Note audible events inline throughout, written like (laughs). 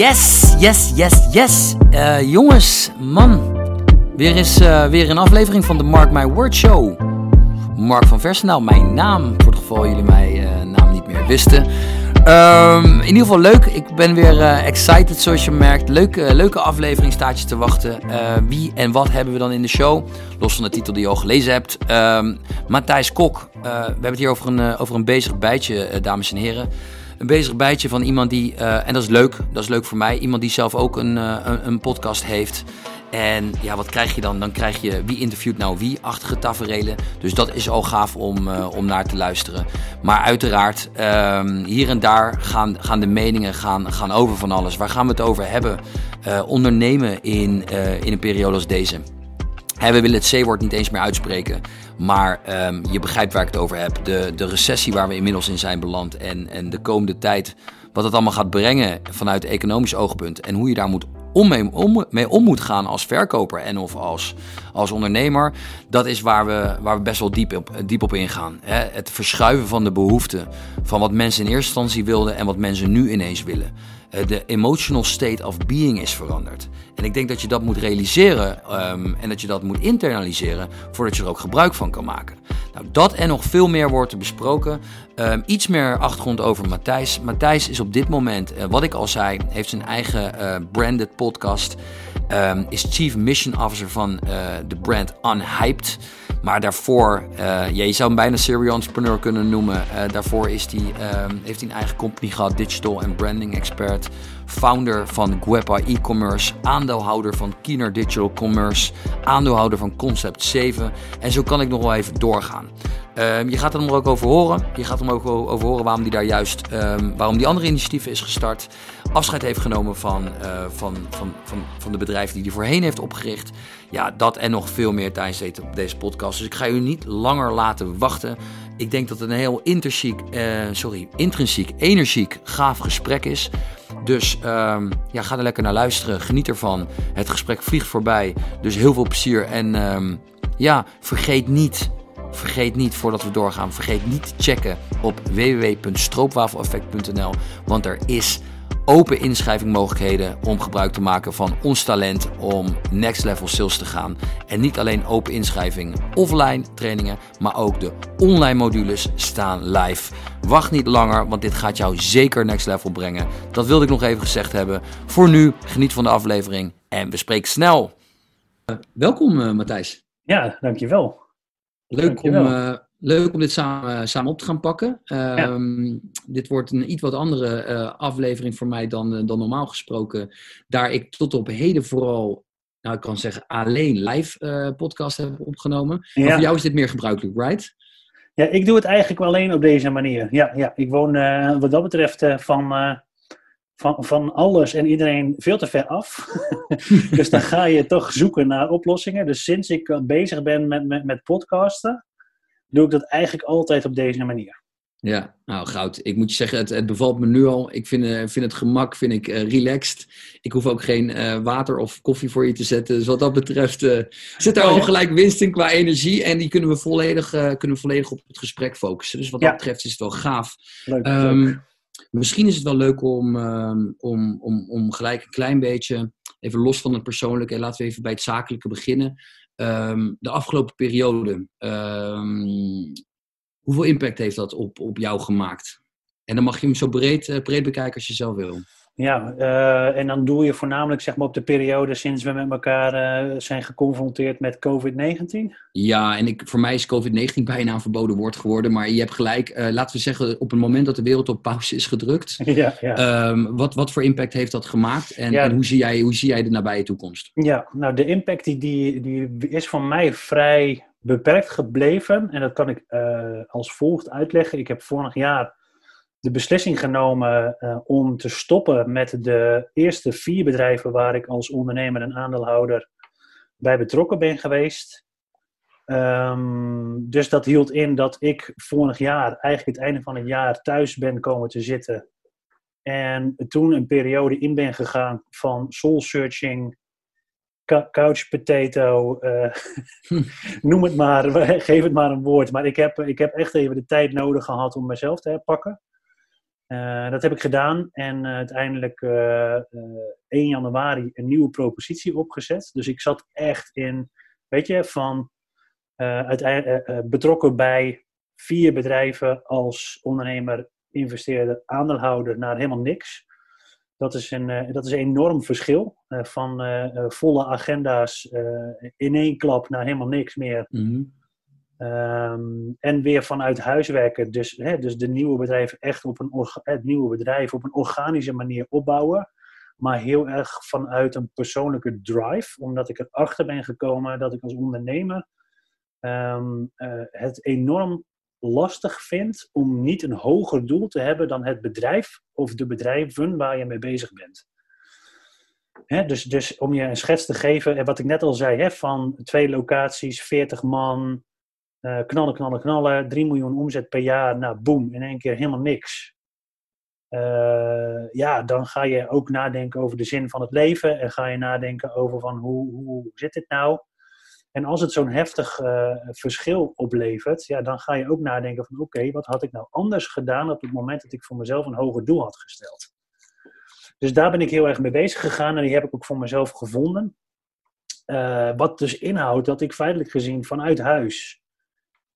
Yes, yes, yes, yes. Uh, jongens, man. Weer eens uh, weer een aflevering van de Mark My Word Show. Mark van Versenaal, mijn naam. Voor het geval jullie mijn uh, naam niet meer wisten. Um, in ieder geval leuk. Ik ben weer excited zoals je merkt. Leuke, leuke aflevering staat je te wachten. wie en wat hebben we dan in de show? Los van de titel die je al gelezen hebt. Um, Matthijs Kok. we hebben het hier over een, over een bezig bijtje, dames en heren een bezig bijtje van iemand die, uh, en dat is leuk, dat is leuk voor mij, iemand die zelf ook een, uh, een, een, podcast heeft. En ja, wat krijg je dan? Dan krijg je wie interviewt nou wie-achtige taferelen. Dus dat is al gaaf om, uh, om naar te luisteren. Maar uiteraard, ehm, hier en daar gaan, gaan de meningen gaan, gaan over van alles. Waar gaan we het over hebben? ondernemen in, in een periode als deze. We willen het C-woord niet eens meer uitspreken. Maar um, je begrijpt waar ik het over heb. De, de recessie waar we inmiddels in zijn beland. En, en de komende tijd. Wat het allemaal gaat brengen vanuit economisch oogpunt. En hoe je daar moet om mee, om, mee om moet gaan als verkoper en of als, als ondernemer. Dat is waar we, waar we best wel diep op, diep op ingaan. Hè? Het verschuiven van de behoeften. Van wat mensen in eerste instantie wilden en wat mensen nu ineens willen. Eh, de emotional state of being is veranderd. En ik denk dat je dat moet realiseren um, en dat je dat moet internaliseren voordat je er ook gebruik van kan maken. Nou, dat en nog veel meer wordt er besproken. Um, iets meer achtergrond over Matthijs. Matthijs is op dit moment, uh, wat ik al zei, heeft zijn eigen uh, branded podcast. Um, is Chief Mission Officer van de brand Unhyped. Maar daarvoor, ja, je zou hem bijna serial entrepreneur kunnen noemen. Uh, daarvoor is um, heeft hij een eigen company gehad, digital en branding expert. Founder van Guepa e-commerce, aandeelhouder van Keener Digital Commerce, aandeelhouder van Concept 7. En zo kan ik nog wel even doorgaan. Um, je gaat er nog ook over horen. Je gaat er ook over horen waarom die daar juist, um, waarom die andere initiatieven is gestart. Afscheid heeft genomen van, uh, van, van, van, van de bedrijven die hij voorheen heeft opgericht. Ja, dat en nog veel meer tijdens deze podcast. Dus ik ga u niet langer laten wachten. Ik denk dat het een heel intrinsiek, uh, sorry, intrinsiek, energiek, gaaf gesprek is. Dus um, ja, ga er lekker naar luisteren. Geniet ervan. Het gesprek vliegt voorbij. Dus heel veel plezier. En um, ja, vergeet niet Vergeet niet, voordat we doorgaan, vergeet niet te checken op www.stroopwafeleffect.nl. Want er is open inschrijvingmogelijkheden om gebruik te maken van ons talent om next level sales te gaan. En niet alleen open inschrijving offline trainingen, maar ook de online modules staan live. Wacht niet langer, want dit gaat jou zeker next level brengen. Dat wilde ik nog even gezegd hebben. Voor nu, geniet van de aflevering en we spreken snel. Uh, welkom uh, Matthijs. Ja, dankjewel. Leuk om, uh, leuk om dit samen, samen op te gaan pakken. Um, ja. Dit wordt een iets wat andere uh, aflevering voor mij dan, uh, dan normaal gesproken. Daar ik tot op heden vooral, nou ik kan zeggen, alleen live podcast heb opgenomen. Ja. Maar voor jou is dit meer gebruikelijk, right? Ja, ik doe het eigenlijk alleen op deze manier. Ja, ja. ik woon wat dat betreft van van, van alles en iedereen veel te ver af. (laughs) dus dan ga je toch zoeken naar oplossingen. Dus sinds ik bezig ben met, met, met podcasten, doe ik dat eigenlijk altijd op deze manier. Ja, nou goud. Ik moet je zeggen, het, het bevalt me nu al. Ik vind, uh, vind het gemak vind ik, uh, relaxed. Ik hoef ook geen uh, water of koffie voor je te zetten. Dus wat dat betreft zit er al gelijk winst in qua energie. En die kunnen we volledig, kunnen we volledig op het gesprek focussen. Dus wat dat betreft is het wel gaaf. Leuk, um, leuk. Misschien is het wel leuk om, um, om, om, om gelijk een klein beetje, even los van het persoonlijke, laten we even bij het zakelijke beginnen. Um, de afgelopen periode, um, hoeveel impact heeft dat op, op jou gemaakt? En dan mag je hem zo breed, uh, breed bekijken als je zelf wil. Ja, uh, en dan doe je voornamelijk zeg maar, op de periode sinds we met elkaar uh, zijn geconfronteerd met COVID-19? Ja, en ik, voor mij is COVID-19 (laughs) bijna een verboden woord geworden. Maar je hebt gelijk, uh, laten we zeggen, op het moment dat de wereld op pauze is gedrukt. (laughs) Ja, ja. Um, wat, wat voor impact heeft dat gemaakt? En, ja. en, hoe, zie jij, hoe zie jij de nabije toekomst? Ja, nou de impact die, die, die is voor mij vrij beperkt gebleven. En dat kan ik als volgt uitleggen. Ik heb vorig jaar de beslissing genomen uh, om te stoppen met de eerste vier bedrijven waar ik als ondernemer en aandeelhouder bij betrokken ben geweest. Um, dus dat hield in dat ik vorig jaar, eigenlijk het einde van het jaar, thuis ben komen te zitten. En toen een periode in ben gegaan van soul searching, couch potato, uh, (laughs) noem het maar, (laughs) geef het maar een woord. Maar ik heb, ik heb echt even de tijd nodig gehad om mezelf te herpakken. Uh, dat heb ik gedaan en uh, uiteindelijk uh, 1 januari een nieuwe propositie opgezet. Dus ik zat echt in, weet je, van betrokken bij vier bedrijven als ondernemer, investeerder, aandeelhouder naar helemaal niks. Dat is een, dat is een enorm verschil. van volle agenda's in één klap naar helemaal niks meer. Mm Um, en weer vanuit huis werken. Dus, hè, dus de nieuwe bedrijven echt op een, het nieuwe bedrijf op een organische manier opbouwen. Maar heel erg vanuit een persoonlijke drive. Omdat ik erachter ben gekomen dat ik als ondernemer um, uh, het enorm lastig vind om niet een hoger doel te hebben dan het bedrijf of de bedrijven waar je mee bezig bent. Dus, dus om je een schets te geven, en wat ik net al zei, hè, van twee locaties, 40 man, uh, knallen, knallen, knallen. 3 miljoen omzet per jaar. Nou, boem, in één keer helemaal niks. Uh, ja, dan ga je ook nadenken over de zin van het leven. En ga je nadenken over van hoe, hoe zit dit nou? En als het zo'n heftig uh, verschil oplevert, ja, dan ga je ook nadenken van oké, wat had ik nou anders gedaan op het moment dat ik voor mezelf een hoger doel had gesteld. Dus daar ben ik heel erg mee bezig gegaan en die heb ik ook voor mezelf gevonden. Wat dus inhoudt dat ik feitelijk gezien vanuit huis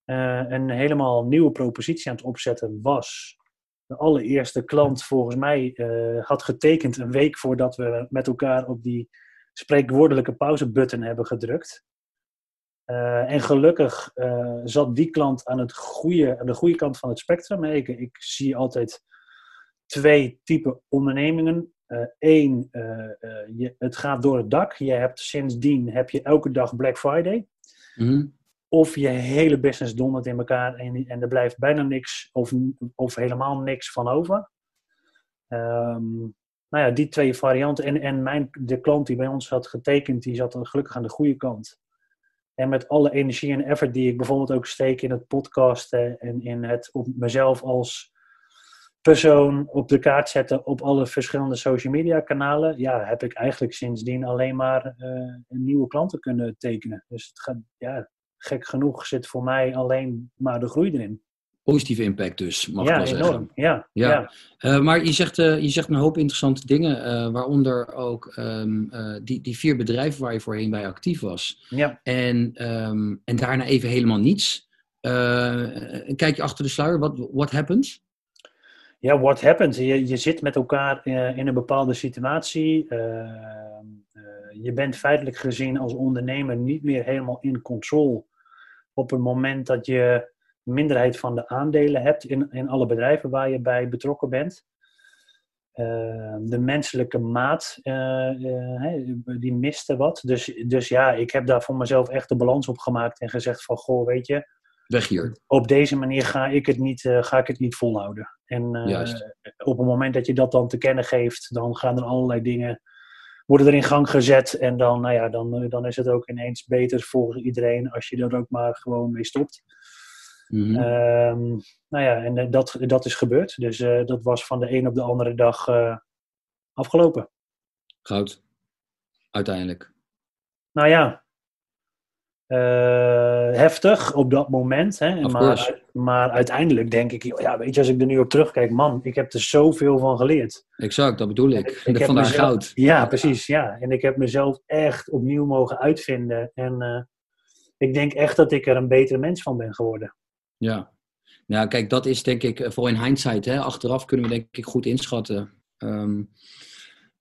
uh, een helemaal nieuwe propositie aan het opzetten was. De allereerste klant volgens mij uh, had getekend een week voordat we met elkaar op die spreekwoordelijke pauzebutton hebben gedrukt. Uh, en gelukkig zat die klant aan, het goede, aan de goede kant van het spectrum. Ik, ik zie altijd twee typen ondernemingen. Eén, het gaat door het dak. Je hebt sindsdien heb je elke dag Black Friday. Mm of je hele business dondert in elkaar en, en er blijft bijna niks of, of helemaal niks van over. Um, nou ja, die twee varianten. En, en mijn, de klant die bij ons had getekend, die zat gelukkig aan de goede kant. En met alle energie en effort die ik bijvoorbeeld ook steek in het podcasten en in het op mezelf als persoon op de kaart zetten op alle verschillende social media kanalen, ja, heb ik eigenlijk sindsdien alleen maar uh, nieuwe klanten kunnen tekenen. Dus het gaat, ja, gek genoeg zit voor mij alleen maar de groei erin. Positieve impact dus, mag ja, ik wel enorm. zeggen. Ja, ja. ja. Uh, maar je zegt, uh, je zegt een hoop interessante dingen, uh, waaronder ook um, die, die vier bedrijven waar je voorheen bij actief was. Ja. En, um, en daarna even helemaal niets. een kijkje achter de sluier, wat what happened? Ja, what happened? Je, je zit met elkaar in een bepaalde situatie. Ehm, je bent feitelijk gezien als ondernemer niet meer helemaal in control op het moment dat je minderheid van de aandelen hebt in, in alle bedrijven waar je bij betrokken bent. Uh, de menselijke maat, uh, uh, die miste wat. Dus, dus ja, ik heb daar voor mezelf echt de balans op gemaakt en gezegd van, goh, weet je... Weg hier. Op deze manier ga ik het niet, ga ik het niet volhouden. En op het moment dat je dat dan te kennen geeft, dan gaan er allerlei dingen worden er in gang gezet. En dan, nou ja, dan, eh, dan is het ook ineens beter voor iedereen als je er ook maar gewoon mee stopt. Mm nou ja, en eh, dat, dat is gebeurd. Dus uh, dat was van de een op de andere dag uh, afgelopen. Goud. Uiteindelijk. Nou ja, uh, heftig op dat moment. Hè? Maar, maar, uiteindelijk denk ik, ja, weet je, als ik er nu op terugkijk, man, ik heb er zoveel van geleerd. Exact, dat bedoel ik. ik, ik goud. Ja, precies. Ja. En ik heb mezelf echt opnieuw mogen uitvinden. En uh, ik denk echt dat ik er een betere mens van ben geworden. Ja. Nou, kijk, dat is denk ik, voor in hindsight, hè, achteraf kunnen we denk ik goed inschatten. Um,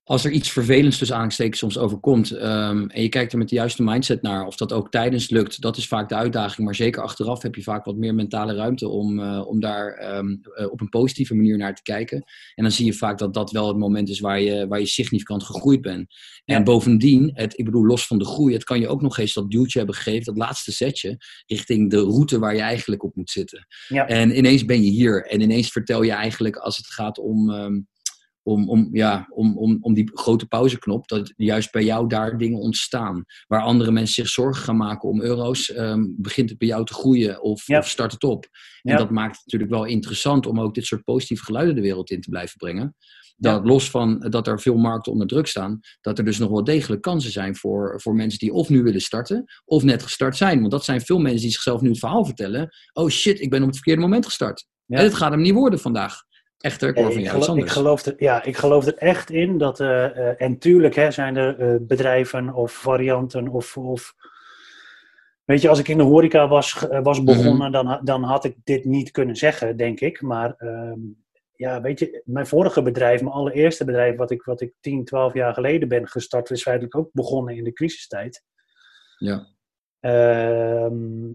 als er iets vervelends tussen aanstekens soms overkomt um, en je kijkt er met de juiste mindset naar, of dat ook tijdens lukt, dat is vaak de uitdaging. Maar zeker achteraf heb je vaak wat meer mentale ruimte om, uh, om daar um, uh, op een positieve manier naar te kijken. En dan zie je vaak dat dat wel het moment is waar je, waar je significant gegroeid bent. En ja. bovendien, het, ik bedoel, los van de groei, het kan je ook nog eens dat duwtje hebben gegeven, dat laatste setje, richting de route waar je eigenlijk op moet zitten. Ja. En ineens ben je hier en ineens vertel je eigenlijk als het gaat om. Um, om, om, ja, om, om, om die grote pauzeknop, dat juist bij jou daar dingen ontstaan. Waar andere mensen zich zorgen gaan maken om euro's, um, begint het bij jou te groeien of, ja. of start het op. En ja. dat maakt het natuurlijk wel interessant om ook dit soort positieve geluiden de wereld in te blijven brengen. Dat ja. los van dat er veel markten onder druk staan, dat er dus nog wel degelijk kansen zijn voor, voor mensen die of nu willen starten, of net gestart zijn. Want dat zijn veel mensen die zichzelf nu het verhaal vertellen. Oh shit, ik ben op het verkeerde moment gestart. En het gaat hem niet worden vandaag. Echter, ik van jou iets Ik geloof, er, ja, ik geloof er echt in dat, uh, en tuurlijk hè, zijn er uh, bedrijven of varianten of, of, weet je, als ik in de horeca was, was mhm. begonnen, dan, dan had ik dit niet kunnen zeggen, denk ik. Maar uh, ja, weet je, mijn vorige bedrijf, mijn allereerste bedrijf, wat ik, wat ik 10, 12 jaar geleden ben gestart, is feitelijk ook begonnen in de crisistijd. Ja. Ehm,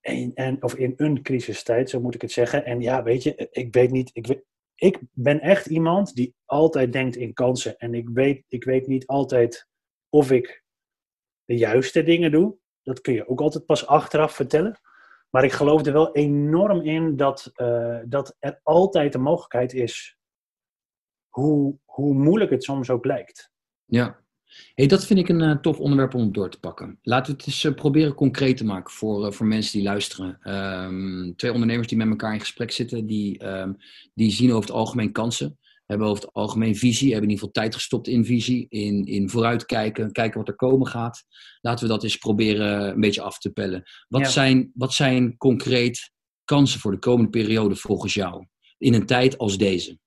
en, en, of in een crisistijd, zo moet ik het zeggen. En ja, weet je, ik weet niet, ik, weet, ik ben echt iemand die altijd denkt in kansen. En ik weet, ik weet niet altijd of ik de juiste dingen doe. Dat kun je ook altijd pas achteraf vertellen. Maar ik geloof er wel enorm in dat, uh, dat er altijd een mogelijkheid is. Hoe, hoe moeilijk het soms ook lijkt. Ja, Hey, dat vind ik een uh, tof onderwerp om door te pakken. Laten we het eens uh, proberen concreet te maken voor, uh, voor mensen die luisteren. Um, twee ondernemers die met elkaar in gesprek zitten, die, um, die zien over het algemeen kansen. Hebben over het algemeen visie, hebben in ieder geval tijd gestopt in visie, in, in vooruitkijken, kijken wat er komen gaat. Laten we dat eens proberen een beetje af te pellen. Wat, ja. zijn, wat zijn concreet kansen voor de komende periode volgens jou in een tijd als deze?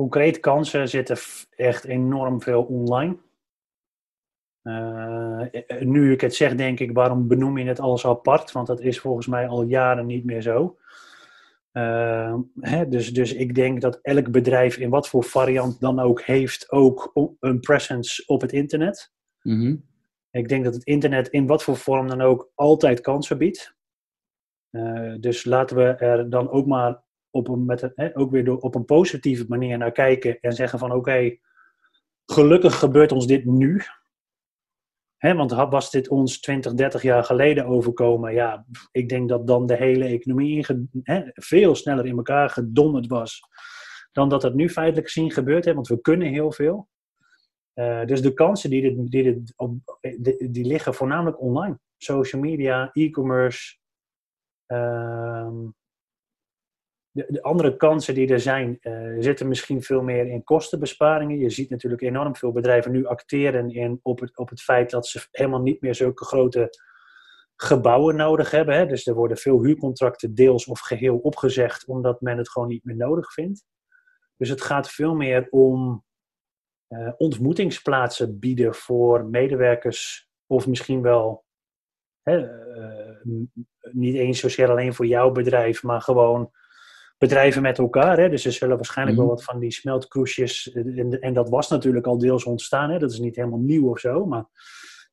Concreet kansen zitten echt enorm veel online. Uh, nu ik het zeg, denk ik, waarom benoem je het alles apart? Want dat is volgens mij al jaren niet meer zo. Uh, hè, dus, dus ik denk dat elk bedrijf, in wat voor variant dan ook, heeft ook een presence op het internet. Mm -hmm. Ik denk dat het internet in wat voor vorm dan ook altijd kansen biedt. Uh, dus laten we er dan ook maar op een, met hè, ook weer op een positieve manier naar kijken en zeggen van oké, gelukkig gebeurt ons dit nu. Hè, want was dit ons 20, 30 jaar geleden overkomen, ja, ik denk dat dan de hele economie hè, veel sneller in elkaar gedonderd was dan dat het nu feitelijk gezien gebeurt. Hè, want we kunnen heel veel. Uh, dus de kansen die, die, op, die, liggen voornamelijk online. Social media, e-commerce, uh, de, de, andere kansen die er zijn, uh, zitten misschien veel meer in kostenbesparingen. Je ziet natuurlijk enorm veel bedrijven nu acteren in, op, het, op het feit dat ze helemaal niet meer zulke grote gebouwen nodig hebben. Hè? Dus er worden veel huurcontracten deels of geheel opgezegd, omdat men het gewoon niet meer nodig vindt. Dus het gaat veel meer om uh, ontmoetingsplaatsen bieden voor medewerkers, of misschien wel uh, niet eens zozeer alleen voor jouw bedrijf, maar gewoon bedrijven met elkaar. Hè? Dus er zullen waarschijnlijk wel mhm. wat van die smeltkroesjes. Eh, en, en, dat was natuurlijk al deels ontstaan. Hè? Dat is niet helemaal nieuw of zo. Maar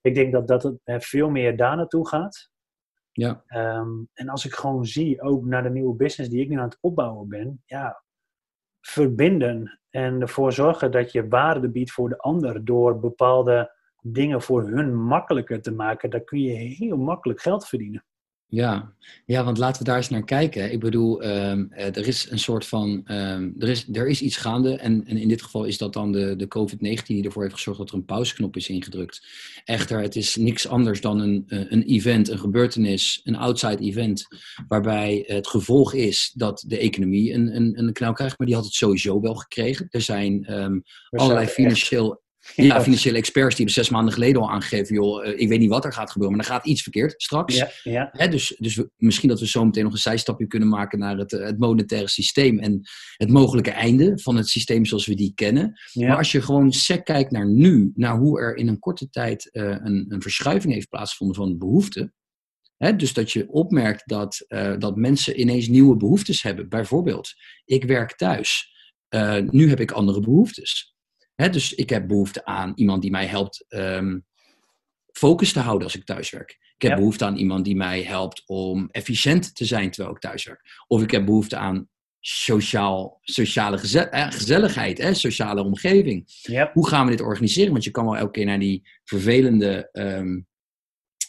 ik denk dat, dat het veel meer daar naartoe gaat. Ja. Um, en als ik gewoon zie, ook naar de nieuwe business die ik nu aan het opbouwen ben. Ja, verbinden en ervoor zorgen dat je waarde biedt voor de ander door bepaalde dingen voor hun makkelijker te maken. Daar kun je heel makkelijk geld verdienen. Ja. ja, want laten we daar eens naar kijken. Ik bedoel, um, er is een soort van, um, er, is, er is iets gaande en, en in dit geval is dat dan de, de COVID-19 die ervoor heeft gezorgd dat er een pauzeknop is ingedrukt. Echter, het is niks anders dan een, eh, een event, een gebeurtenis, een outside event, waarbij het gevolg is dat de economie een, een, een knauw krijgt, maar die had het sowieso wel gekregen. Er zijn um, allerlei financieel ja, financiële experts die hebben zes maanden geleden al aangegeven, joh, uh, ik weet niet wat er gaat gebeuren, maar er gaat iets verkeerd straks. Ja, ja. Hè, dus dus we, misschien dat we zo meteen nog een zijstapje kunnen maken naar het, uh, het monetaire systeem en het mogelijke einde van het systeem zoals we die kennen. Ja. Maar als je gewoon sec kijkt naar nu, naar hoe er in een korte tijd uh, een, een verschuiving heeft plaatsgevonden van behoeften. Dus dat je opmerkt dat, dat mensen ineens nieuwe behoeftes hebben. Bijvoorbeeld, ik werk thuis. nu heb ik andere behoeftes dus ik heb behoefte aan iemand die mij helpt um, focus te houden als ik thuiswerk. Ik heb ja. behoefte aan iemand die mij helpt om efficiënt te zijn terwijl ik thuiswerk. Of ik heb behoefte aan sociaal, sociale eh, gezelligheid, hè, sociale omgeving. Ja. Hoe gaan we dit organiseren? Want je kan wel elke keer naar die vervelende um,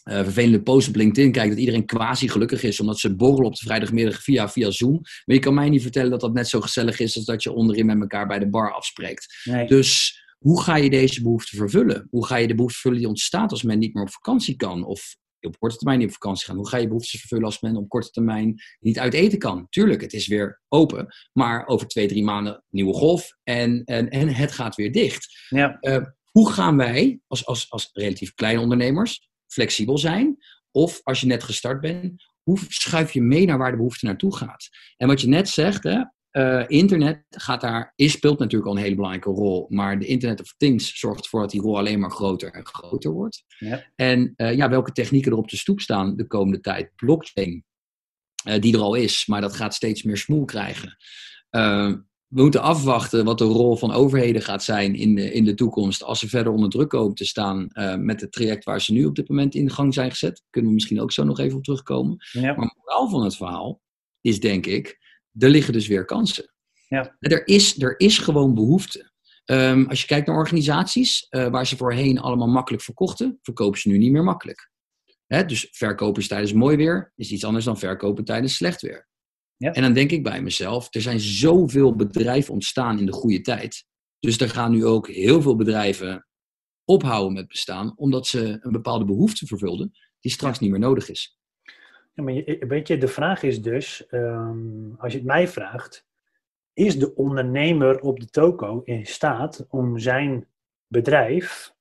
uh, vervelende post op LinkedIn kijkt dat iedereen quasi gelukkig is omdat ze borrelen op de vrijdagmiddag via, via Zoom. Maar je kan mij niet vertellen dat dat net zo gezellig is als dat je onderin met elkaar bij de bar afspreekt. Nee. Dus hoe ga je deze behoefte vervullen? Hoe ga je de behoefte vervullen die ontstaat als men niet meer op vakantie kan? Of op korte termijn niet op vakantie gaan? Hoe ga je behoeftes vervullen als men op korte termijn niet uit eten kan? Tuurlijk, het is weer open, maar over twee, drie maanden nieuwe golf en, en, en het gaat weer dicht. Ja. Uh, hoe gaan wij als, als, als relatief kleine ondernemers flexibel zijn. Of als je net gestart bent, hoe schuif je mee naar waar de behoefte naartoe gaat? En wat je net zegt, hè, uh, internet gaat daar, is, speelt natuurlijk al een hele belangrijke rol, maar de Internet of Things zorgt ervoor dat die rol alleen maar groter en groter wordt. Ja. En uh, ja, welke technieken er op de stoep staan de komende tijd? Blockchain, uh, die er al is, maar dat gaat steeds meer smoel krijgen. We moeten afwachten wat de rol van overheden gaat zijn in de, in de toekomst als ze verder onder druk komen te staan met het traject waar ze nu op dit moment in gang zijn gezet. Kunnen we misschien ook zo nog even op terugkomen. Ja. Maar het moraal van het verhaal is denk ik er liggen dus weer kansen. Ja. Er, is, er is gewoon behoefte. Um, als je kijkt naar organisaties uh, waar ze voorheen allemaal makkelijk verkochten, verkopen ze nu niet meer makkelijk. Hè? Dus verkopers tijdens mooi weer is iets anders dan verkopen tijdens slecht weer. Ja. En dan denk ik bij mezelf, er zijn zoveel bedrijven ontstaan in de goede tijd. Dus er gaan nu ook heel veel bedrijven ophouden met bestaan, omdat ze een bepaalde behoefte vervulden die straks niet meer nodig is. Ja, maar weet je, de vraag is dus, um, als je het mij vraagt, is de ondernemer op de toko in staat om zijn bedrijf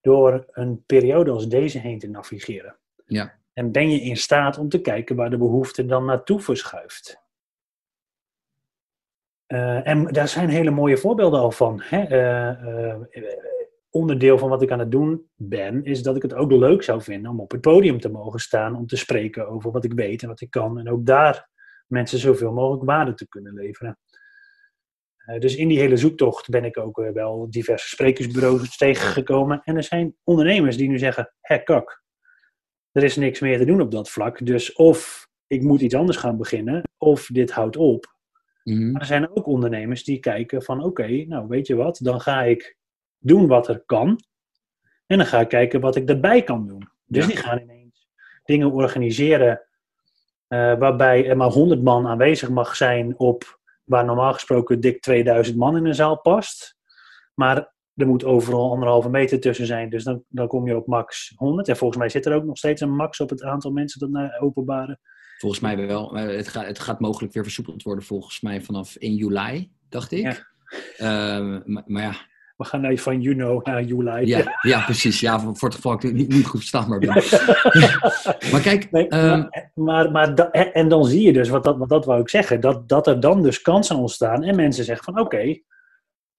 door een periode als deze heen te navigeren? Ja. En ben je in staat om te kijken waar de behoefte dan naartoe verschuift? Uh, en daar zijn hele mooie voorbeelden al van. Hè? Uh, uh, onderdeel van wat ik aan het doen ben, is dat ik het ook leuk zou vinden om op het podium te mogen staan, om te spreken over wat ik weet en wat ik kan. En ook daar mensen zoveel mogelijk waarde te kunnen leveren. Dus in die hele zoektocht ben ik ook wel diverse sprekersbureaus tegengekomen. En er zijn ondernemers die nu zeggen: hé, kak, er is niks meer te doen op dat vlak. Dus of ik moet iets anders gaan beginnen, of dit houdt op. Mhm. Maar er zijn ook ondernemers die kijken van oké, nou weet je wat, dan ga ik doen wat er kan. En dan ga ik kijken wat ik erbij kan doen. Dus die gaan ineens dingen organiseren uh, waarbij er maar 100 man aanwezig mag zijn op waar normaal gesproken dik 2000 man in een zaal past. Maar er moet overal anderhalve meter tussen zijn, dus dan, dan kom je op max 100. En volgens mij zit er ook nog steeds een max op het aantal mensen dat naar openbare. Volgens mij wel. Het gaat, het gaat mogelijk weer versoepeld worden volgens mij vanaf 1 juli, dacht ik. Ja. Uh, maar, maar, ja, we gaan naar van you know naar you Ja, ja, precies. Ja, voor het geval ik niet, niet goed verstaanbaar ben. (laughs) maar kijk... Nee, ehm, maar, maar, en dan zie je dus, wat dat, wat dat wou ik zeggen, dat, dat er dan dus kansen ontstaan en mensen zeggen van oké,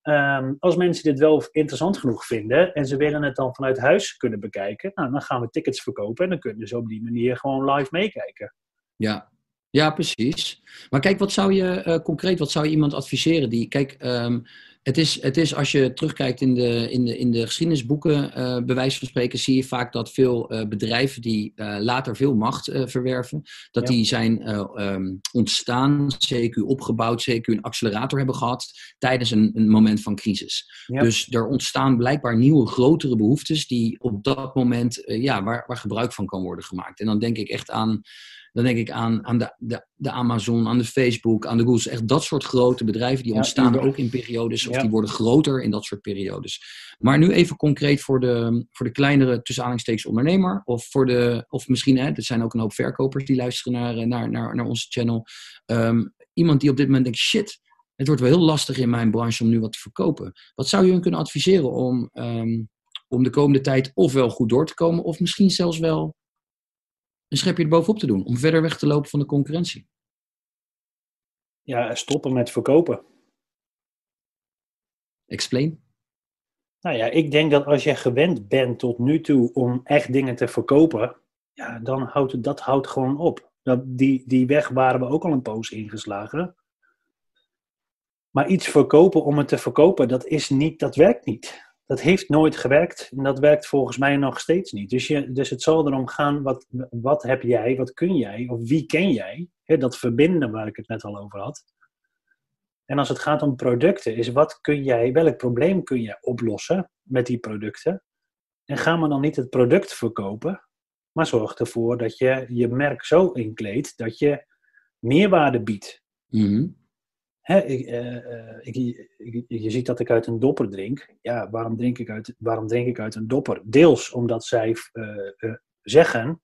ehm, als mensen dit wel interessant genoeg vinden en ze willen het dan vanuit huis kunnen bekijken, nou, dan gaan we tickets verkopen en dan kunnen ze op die manier gewoon live meekijken. Ja, ja, precies. Maar kijk, wat zou je uh, concreet, wat zou je iemand adviseren die, kijk, um, het is, het is als je terugkijkt in de, in de, in de geschiedenisboeken, uh, bij wijze van spreken, zie je vaak dat veel uh, bedrijven die uh, later veel macht verwerven, dat die zijn um, ontstaan, CQ opgebouwd, CQ een accelerator hebben gehad tijdens een, een moment van crisis. Dus er ontstaan blijkbaar nieuwe, grotere behoeftes die op dat moment, ja, waar, waar gebruik van kan worden gemaakt. En dan denk ik echt aan dan denk ik aan, aan de, de, de Amazon, aan de Facebook, aan de Google. Echt dat soort grote bedrijven die ontstaan er ook in periodes. Of die worden groter in dat soort periodes. Maar nu even concreet voor de, voor de kleinere tussen ondernemer. Of, voor de, of misschien, hè, er zijn ook een hoop verkopers die luisteren naar, naar, naar, naar onze channel. Ehm, iemand die op dit moment denkt, shit, het wordt wel heel lastig in mijn branche om nu wat te verkopen. Wat zou je hun kunnen adviseren om, ehm, om de komende tijd ofwel goed door te komen, of misschien zelfs wel een schepje er bovenop te doen om verder weg te lopen van de concurrentie? Ja, stoppen met verkopen. Explain. Nou ja, ik denk dat als je gewend bent tot nu toe om echt dingen te verkopen, ja, dan houdt dat houdt gewoon op. Dat, die, die weg waren we ook al een poos ingeslagen. Maar iets verkopen om het te verkopen, dat is niet, dat werkt niet dat heeft nooit gewerkt en dat werkt volgens mij nog steeds niet. Dus, je, dus het zal erom gaan, wat, wat heb jij, wat kun jij, of wie ken jij? dat verbinden waar ik het net al over had. En als het gaat om producten, is wat kun jij, welk probleem kun je oplossen met die producten? En ga maar dan niet het product verkopen, maar zorg ervoor dat je je merk zo inkleedt dat je meerwaarde biedt. Mm Hè, ik, uh, ik, ik, je ziet dat ik uit een dopper drink. Ja, waarom drink ik uit, waarom drink ik uit een dopper? Deels omdat zij uh, zeggen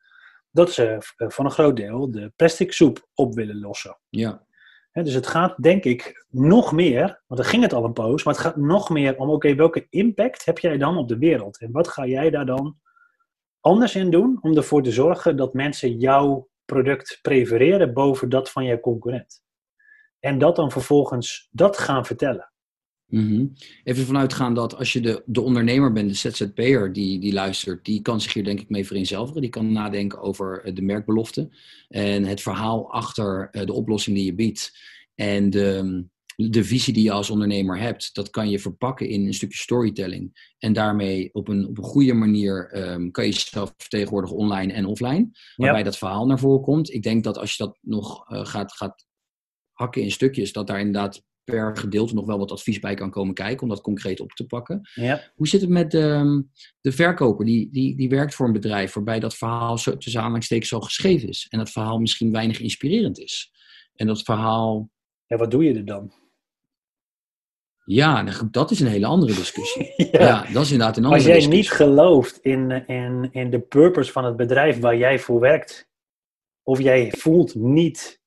dat ze van een groot deel de plastic soep op willen lossen. Ja. Dus het gaat denk ik nog meer, want er ging het al een poos, maar het gaat nog meer om, oké, welke impact heb jij dan op de wereld? En wat ga jij daar dan anders in doen om ervoor te zorgen dat mensen jouw product prefereren boven dat van je concurrent? En dat dan vervolgens dat gaan vertellen. Mhm. Even vanuitgaan dat als je de, de ondernemer bent, de ZZP'er die, die luistert, die kan zich hier denk ik mee vereenzelvigen. Die kan nadenken over eh, de merkbelofte en het verhaal achter eh, de oplossing die je biedt. En de, de visie die je als ondernemer hebt, dat kan je verpakken in een stukje storytelling. En daarmee op een, op een goede manier um, kan je jezelf vertegenwoordigen online en offline. Waarbij dat verhaal naar voren komt. Ik denk dat als je dat nog uh, gaat, gaat hakken in stukjes, dat daar inderdaad per gedeelte nog wel wat advies bij kan komen kijken om dat concreet op te pakken. Ja. Hoe zit het met de, de verkoper? Die, die, die werkt voor een bedrijf waarbij dat verhaal zo, tussen aanhalingstekens zo geschreven is. En dat verhaal misschien weinig inspirerend is. En dat verhaal... Ja, wat doe je er dan? Ja, dat is een hele andere discussie. (laughs) ja. dat is inderdaad een andere Als jij discussie. niet gelooft in, in, in de purpose van het bedrijf waar jij voor werkt, of jij voelt niet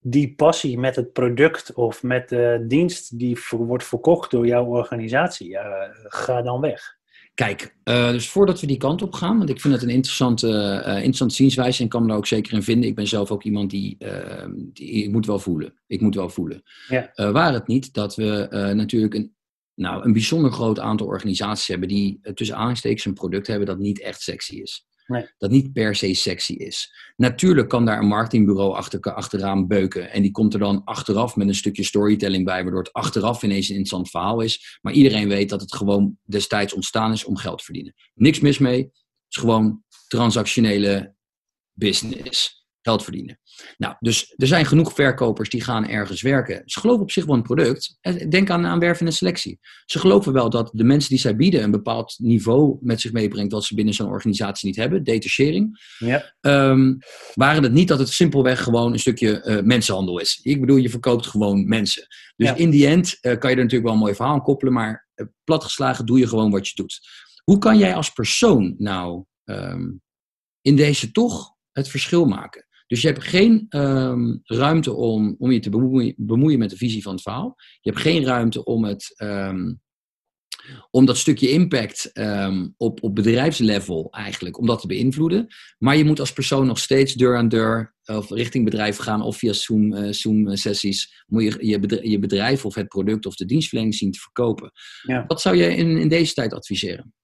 die passie met het product of met de dienst die wordt verkocht door jouw organisatie, ja, ga dan weg. Kijk, uh, dus voordat we die kant op gaan, want ik vind het een interessante, uh, interessante zienswijze en kan me daar ook zeker in vinden. Ik ben zelf ook iemand die, uh, die ik moet wel voelen. Ik moet wel voelen. Ja. waar het niet dat we natuurlijk een, nou, een bijzonder groot aantal organisaties hebben die tussen aanstekens een product hebben dat niet echt sexy is. Nee. Dat niet per se sexy is. Natuurlijk kan daar een marketingbureau achter, achteraan beuken. En die komt er dan achteraf met een stukje storytelling bij, waardoor het achteraf ineens een interessant verhaal is. Maar iedereen weet dat het gewoon destijds ontstaan is om geld te verdienen. Niks mis mee. Het is gewoon transactionele business. Geld verdienen. Nou, dus er zijn genoeg verkopers die gaan ergens werken. Ze geloven op zich wel een product. Denk aan aanwerven en selectie. Ze geloven wel dat de mensen die zij bieden een bepaald niveau met zich meebrengt wat ze binnen zo'n organisatie niet hebben. Detachering. Ja. Um, waren het niet dat het simpelweg gewoon een stukje uh, mensenhandel is. Ik bedoel, je verkoopt gewoon mensen. Dus Ja. in die end uh, kan je er natuurlijk wel een mooi verhaal aan koppelen, maar uh, platgeslagen doe je gewoon wat je doet. Hoe kan jij als persoon nou um, in deze toch het verschil maken? Dus je hebt geen um, ruimte om, om je te bemoeien, bemoeien, met de visie van het verhaal. Je hebt geen ruimte om, het, um, om dat stukje impact um, op, op bedrijfslevel eigenlijk, om dat te beïnvloeden. Maar je moet als persoon nog steeds deur aan deur of richting bedrijf gaan of via Zoom, uh, Zoom sessies moet je je bedrijf, je bedrijf of het product of de dienstverlening zien te verkopen. Ja. Wat zou je in, in deze tijd adviseren?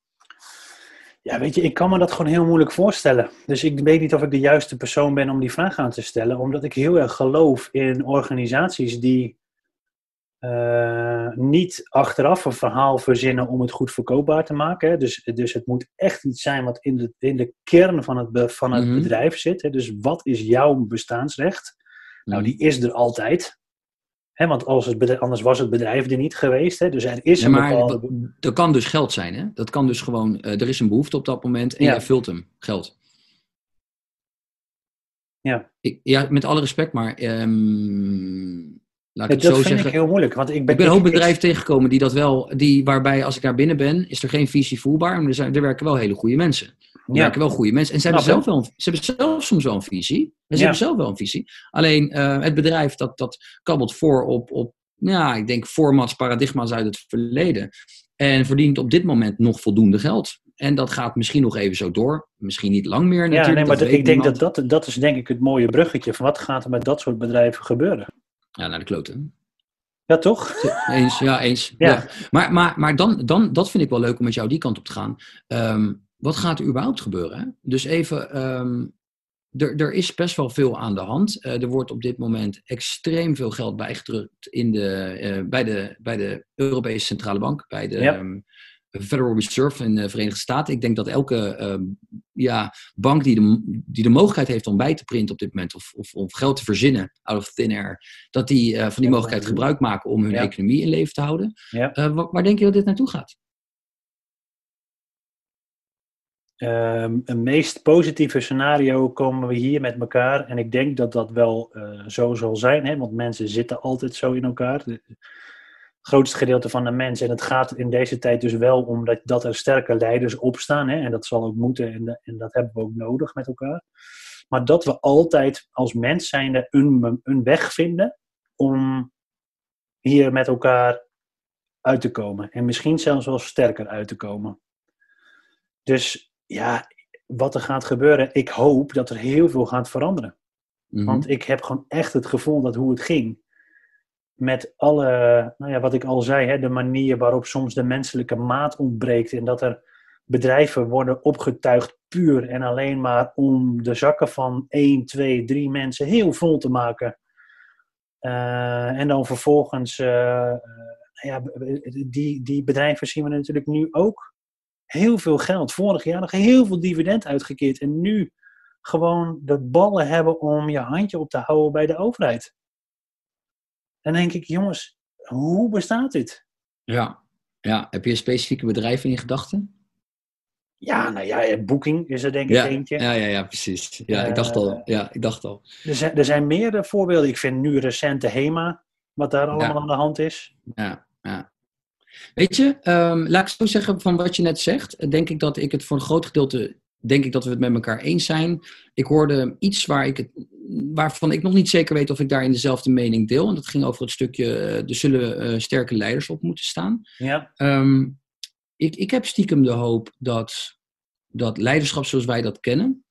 Ja, weet je, ik kan me dat gewoon heel moeilijk voorstellen. Dus ik weet niet of ik de juiste persoon ben om die vraag aan te stellen, omdat ik heel erg geloof in organisaties die uh, niet achteraf een verhaal verzinnen om het goed verkoopbaar te maken. Hè. Dus, dus het moet echt iets zijn wat in de, in de kern van het, be, van het Mhm. bedrijf zit. Hè. Dus wat is jouw bestaansrecht? Nou, die is er altijd. Hè, want als het bedrijf, anders was het bedrijf er niet geweest. Hè? Dus er is Ja, maar bepaalde... dat- dat kan dus geld zijn, hè? Dat kan dus gewoon, eh, er is een behoefte op dat moment en Ja. jij vult hem, geld. Ja. Ik, ja, met alle respect, maar ehm, laat ik Ja, het dat zo vind zeggen. ik heel moeilijk. Want ik ben, Ik ben een hoop bedrijven tegengekomen die dat wel, die, waarbij als ik daar binnen ben, is er geen visie voelbaar, maar er, zijn, er werken wel hele goede mensen. Ja. werken wel goede mensen. En ze hebben, Snap zelf wel, een- ze hebben zelf soms wel een visie. En ze hebben zelf wel een visie. Alleen eh, het bedrijf dat, dat kabbelt voor op, op, ja, ik denk formats, paradigma's uit het verleden. En verdient op dit moment nog voldoende geld. En dat gaat misschien nog even zo door. Misschien niet lang meer natuurlijk. Ja, nee, maar dat ik denk niemand. dat, dat dat is denk ik het mooie bruggetje. Van wat gaat er met dat soort bedrijven gebeuren? Ja, naar de kloten. Ja, toch? Eens, ja, eens. Ja. Ja. Maar, maar, maar dan, dan, dat vind ik wel leuk om met jou die kant op te gaan. Ehm, wat gaat er überhaupt gebeuren? Hè? Dus even, ehm, er, er is best wel veel aan de hand. Eh, er wordt op dit moment extreem veel geld bijgedrukt in de, eh, bij, de, bij de Europese Centrale Bank, bij de Ja. ehm, Federal Reserve in de Verenigde Staten. Ik denk dat elke ehm, ja, bank die de, die de mogelijkheid heeft om bij te printen op dit moment, of, of, of geld te verzinnen out of thin air, dat die eh, van die mogelijkheid gebruik maken om hun Ja. economie in leven te houden. Ja. Wa- waar denk je dat dit naartoe gaat? Ehm, een meest positieve scenario komen we hier met elkaar. En ik denk dat dat wel eh, zo zal zijn. Hè? Want mensen zitten altijd zo in elkaar. Het grootste gedeelte van de mensen. En het gaat in deze tijd dus wel om dat, dat er sterke leiders opstaan. Hè? En dat zal ook moeten. En, en dat hebben we ook nodig met elkaar. Maar dat we altijd als mens zijnde een, een weg vinden om hier met elkaar uit te komen. En misschien zelfs wel sterker uit te komen. Dus ja, wat er gaat gebeuren, ik hoop dat er heel veel gaat veranderen. Mhm. Want ik heb gewoon echt het gevoel dat hoe het ging, met alle, nou ja, wat ik al zei, hè, de manier waarop soms de menselijke maat ontbreekt en dat er bedrijven worden opgetuigd puur en alleen maar om de zakken van 1, 2, 3 mensen heel vol te maken. Uh, en dan vervolgens, uh, ja, die, die bedrijven zien we natuurlijk nu ook heel veel geld. Vorig jaar nog heel veel dividend uitgekeerd. En nu gewoon de ballen hebben om je handje op te houden bij de overheid. Dan denk ik, jongens, hoe bestaat dit? Ja, ja. heb je een specifieke bedrijf in je gedachten? Ja, nou ja, Booking is er denk ik eentje. Ja, ja, ja, precies. Ja, ik dacht al. Ja, ik dacht al. Er zijn, er zijn meerdere voorbeelden. Ik vind nu recente HEMA, wat daar allemaal aan de hand is. Ja, ja. Weet je, um, laat ik zo zeggen van wat je net zegt, denk ik dat ik het voor een groot gedeelte, denk ik dat we het met elkaar eens zijn. Ik hoorde iets waar ik het, waarvan ik nog niet zeker weet of ik daar in dezelfde mening deel. En dat ging over het stukje, eh, er zullen uh, sterke leiders op moeten staan. Ja. Um, ik, ik heb stiekem de hoop dat, dat leiderschap zoals wij dat kennen,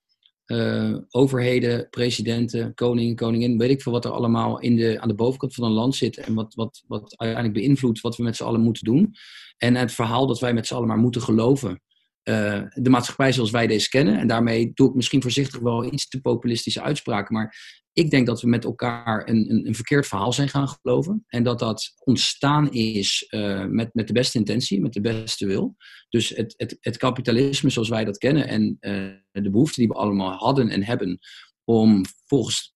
uh, overheden, presidenten, koning, koningin, weet ik veel wat er allemaal in de, aan de bovenkant van een land zit en wat, wat, wat uiteindelijk beïnvloedt wat we met z'n allen moeten doen. En het verhaal dat wij met z'n allen maar moeten geloven. Uh, de maatschappij zoals wij deze kennen. En daarmee doe ik misschien voorzichtig wel iets te populistische uitspraken. Maar ik denk dat we met elkaar een, een, een, verkeerd verhaal zijn gaan geloven. En dat dat ontstaan is uh, met, met de beste intentie, met de beste wil. Dus het, het, het kapitalisme zoals wij dat kennen en uh, de behoefte die we allemaal hadden en hebben om volgens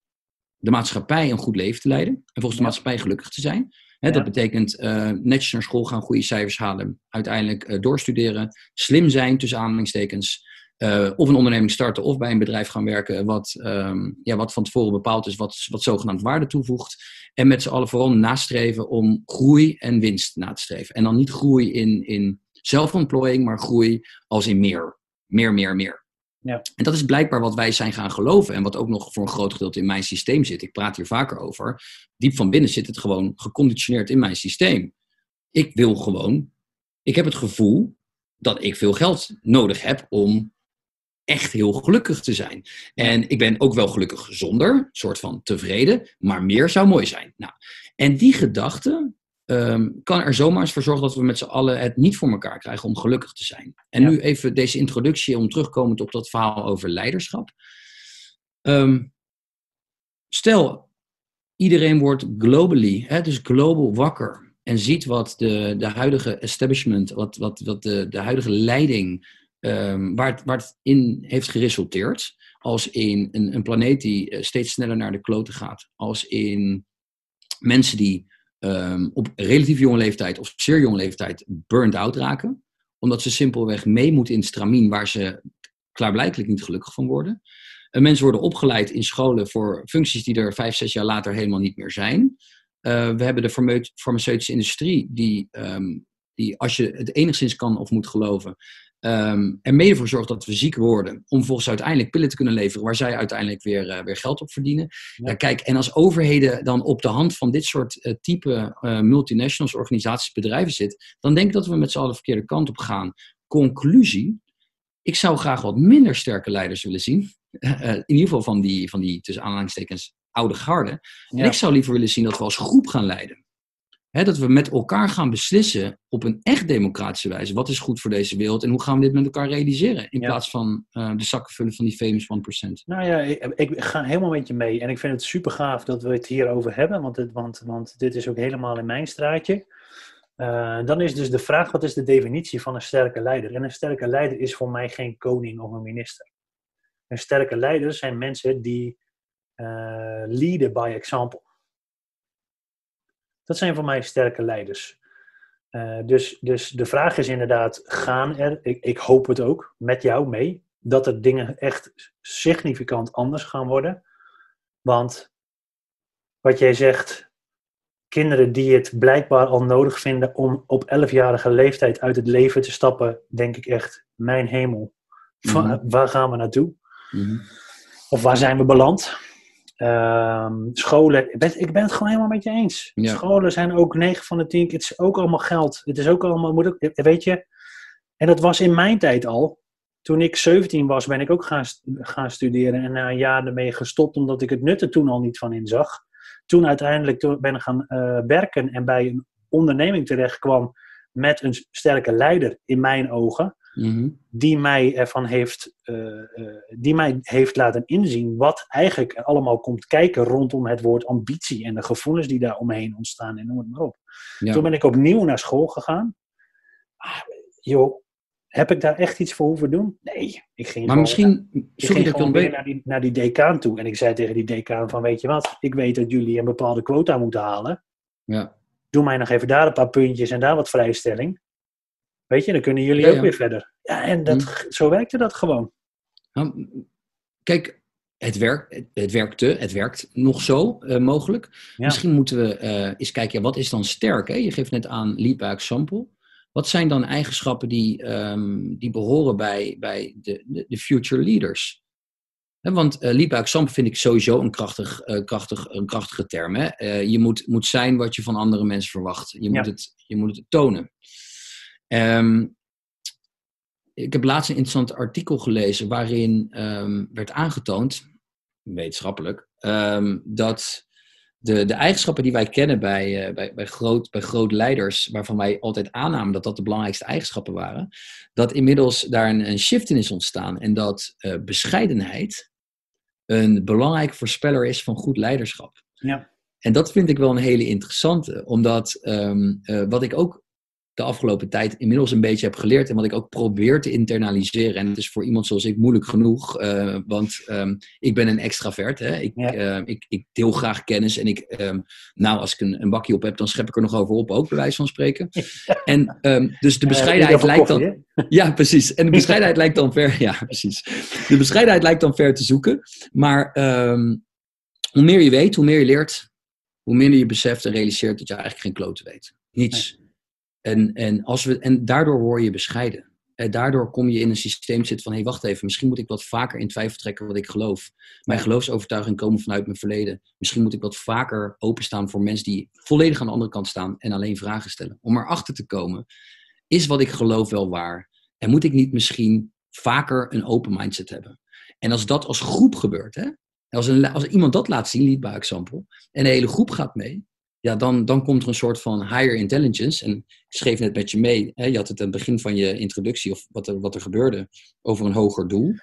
de maatschappij een goed leven te leiden. En volgens de maatschappij gelukkig te zijn. Dat betekent uh, netjes naar school gaan, goede cijfers halen, uiteindelijk doorstuderen, slim zijn tussen aanhalingstekens. Uh, of een onderneming starten of bij een bedrijf gaan werken wat, um, ja, wat van tevoren bepaald is, wat, wat zogenaamd waarde toevoegt. En met z'n allen vooral nastreven om groei en winst na te streven. En dan niet groei in, in zelfontplooiing, maar groei als in meer. Meer, meer, meer. Ja. En dat is blijkbaar wat wij zijn gaan geloven en wat ook nog voor een groot gedeelte in mijn systeem zit. Ik praat hier vaker over. Diep van binnen zit het gewoon geconditioneerd in mijn systeem. Ik wil gewoon, ik heb het gevoel dat ik veel geld nodig heb om echt heel gelukkig te zijn. En ik ben ook wel gelukkig zonder, soort van tevreden, maar meer zou mooi zijn. Nou, en die gedachte um, kan er zomaar eens voor zorgen dat we met z'n allen het niet voor elkaar krijgen om gelukkig te zijn. En ja. nu even deze introductie om terugkomend op dat verhaal over leiderschap. Um, stel, iedereen wordt globally, hè, dus global wakker. En ziet wat de, de huidige establishment, wat, wat, wat de, de huidige leiding um, waar, het, waar het in heeft geresulteerd. Als in een, een planeet die uh, steeds sneller naar de kloten gaat. Als in mensen die um, op relatief jonge leeftijd of zeer jonge leeftijd burned out raken. Omdat ze simpelweg mee moeten in stramien waar ze klaarblijkelijk niet gelukkig van worden. Uh, mensen worden opgeleid in scholen voor functies die er vijf, zes jaar later helemaal niet meer zijn. Uh, we hebben de farmaceutische industrie die, um, die, als je het enigszins kan of moet geloven, Um, er mede voor zorgt dat we ziek worden, om volgens uiteindelijk pillen te kunnen leveren waar zij uiteindelijk weer, uh, weer geld op verdienen. Ja. Kijk, en als overheden dan op de hand van dit soort uh, type uh, multinationals, organisaties, bedrijven zit, dan denk ik dat we met z'n allen de verkeerde kant op gaan. Conclusie, ik zou graag wat minder sterke leiders willen zien. (laughs) in ieder geval van die, van die tussen aanhalingstekens, oude garde. Ja. En ik zou liever willen zien dat we als groep gaan leiden. He, dat we met elkaar gaan beslissen op een echt democratische wijze. Wat is goed voor deze wereld en hoe gaan we dit met elkaar realiseren? In ja. plaats van uh, de zakken vullen van die famous 1%. Nou ja, ik, ik, ga helemaal met je mee. En ik vind het super gaaf dat we het hierover hebben. Want, het, want, want dit is ook helemaal in mijn straatje. Uh, dan is dus de vraag, wat is de definitie van een sterke leider? En een sterke leider is voor mij geen koning of een minister. Een sterke leider zijn mensen die uh, leaden by example. Dat zijn voor mij sterke leiders. Uh, dus, dus de vraag is inderdaad, gaan er, ik, ik hoop het ook, met jou mee, dat er dingen echt significant anders gaan worden. Want wat jij zegt, kinderen die het blijkbaar al nodig vinden om op 11-jarige leeftijd uit het leven te stappen, denk ik echt, mijn hemel, mm -hmm. waar gaan we naartoe? Mm -hmm. Of waar zijn we beland? Um, scholen, ik ben, ik ben, het gewoon helemaal met je eens. Ja. Scholen zijn ook 9 van de 10, het is ook allemaal geld. Het is ook allemaal, moet ook, weet je. En dat was in mijn tijd al. Toen ik 17 was, ben ik ook gaan, gaan studeren. En na een jaar ermee gestopt, omdat ik het nut er toen al niet van inzag. toen uiteindelijk toen ben ik gaan uh, werken en bij een onderneming terecht kwam met een sterke leider in mijn ogen, Mhm. die mij ervan heeft, uh, uh, die mij heeft laten inzien wat eigenlijk allemaal komt kijken rondom het woord ambitie en de gevoelens die daar omheen ontstaan en noem het maar op. Ja. Toen ben ik opnieuw naar school gegaan. Ah, joh, heb ik daar echt iets voor hoeven doen? Nee, ik ging Maar misschien, ik sorry ging dat ik gewoon weer naar die, naar die decaan toe. En ik zei tegen die decaan van, weet je wat, ik weet dat jullie een bepaalde quota moeten halen. Ja. Doe mij nog even daar een paar puntjes en daar wat vrijstelling. Weet je, dan kunnen jullie Ja, ook ja. weer verder. Ja, en dat, zo werkte dat gewoon. Nou, kijk, het, werkt, het, werkte, het werkt nog zo eh, mogelijk. Ja. Misschien moeten we eh, eens kijken, wat is dan sterk? Hè? Je geeft net aan lead by example. Wat zijn dan eigenschappen die, ehm, die behoren bij, bij de, de, de future leaders? Hè, want eh lead by example vind ik sowieso een, krachtig, krachtig, een krachtige term. Hè? Je moet, moet zijn wat je van andere mensen verwacht. Je moet, het, je moet het tonen. Ehm, ik heb laatst een interessant artikel gelezen waarin ehm, werd aangetoond, wetenschappelijk, ehm, dat de, de eigenschappen die wij kennen bij, eh, bij, bij, groot, bij groot leiders, waarvan wij altijd aannamen dat dat de belangrijkste eigenschappen waren, dat inmiddels daar een, een shift in is ontstaan en dat eh, bescheidenheid een belangrijke voorspeller is van goed leiderschap. Ja. En dat vind ik wel een hele interessante, omdat eh, wat ik ook de afgelopen tijd inmiddels een beetje heb geleerd en wat ik ook probeer te internaliseren. En het is voor iemand zoals ik moeilijk genoeg, eh, want ehm, ik ben een extravert. Hè? Ik, Ja. eh, ik, ik deel graag kennis en ik, ehm, nou, als ik een, een bakje op heb, dan schep ik er nog over op, ook bij wijze van spreken. En ehm, dus de Eh, bescheidenheid lijkt dan. hè? Ja, precies. En de bescheidenheid lijkt dan ver. Ja, precies. De bescheidenheid lijkt dan ver te zoeken. Maar ehm, hoe meer je weet, hoe meer je leert, hoe minder je beseft en realiseert dat je eigenlijk geen klote weet. Niets. En, en, als we, en daardoor word je bescheiden. En daardoor kom je in een systeem zitten van: hé, hey, wacht even, misschien moet ik wat vaker in twijfel trekken wat ik geloof. Mijn geloofsovertuigingen komen vanuit mijn verleden. Misschien moet ik wat vaker openstaan voor mensen die volledig aan de andere kant staan en alleen vragen stellen. Om erachter te komen: is wat ik geloof wel waar? En moet ik niet misschien vaker een open mindset hebben? En als dat als groep gebeurt, hè? Als, een, als iemand dat laat zien, lead by example, en de hele groep gaat mee, ja, dan, dan komt er een soort van higher intelligence. En ik schreef net met je mee, hè, je had het aan het begin van je introductie, of wat er, wat er gebeurde, over een hoger doel.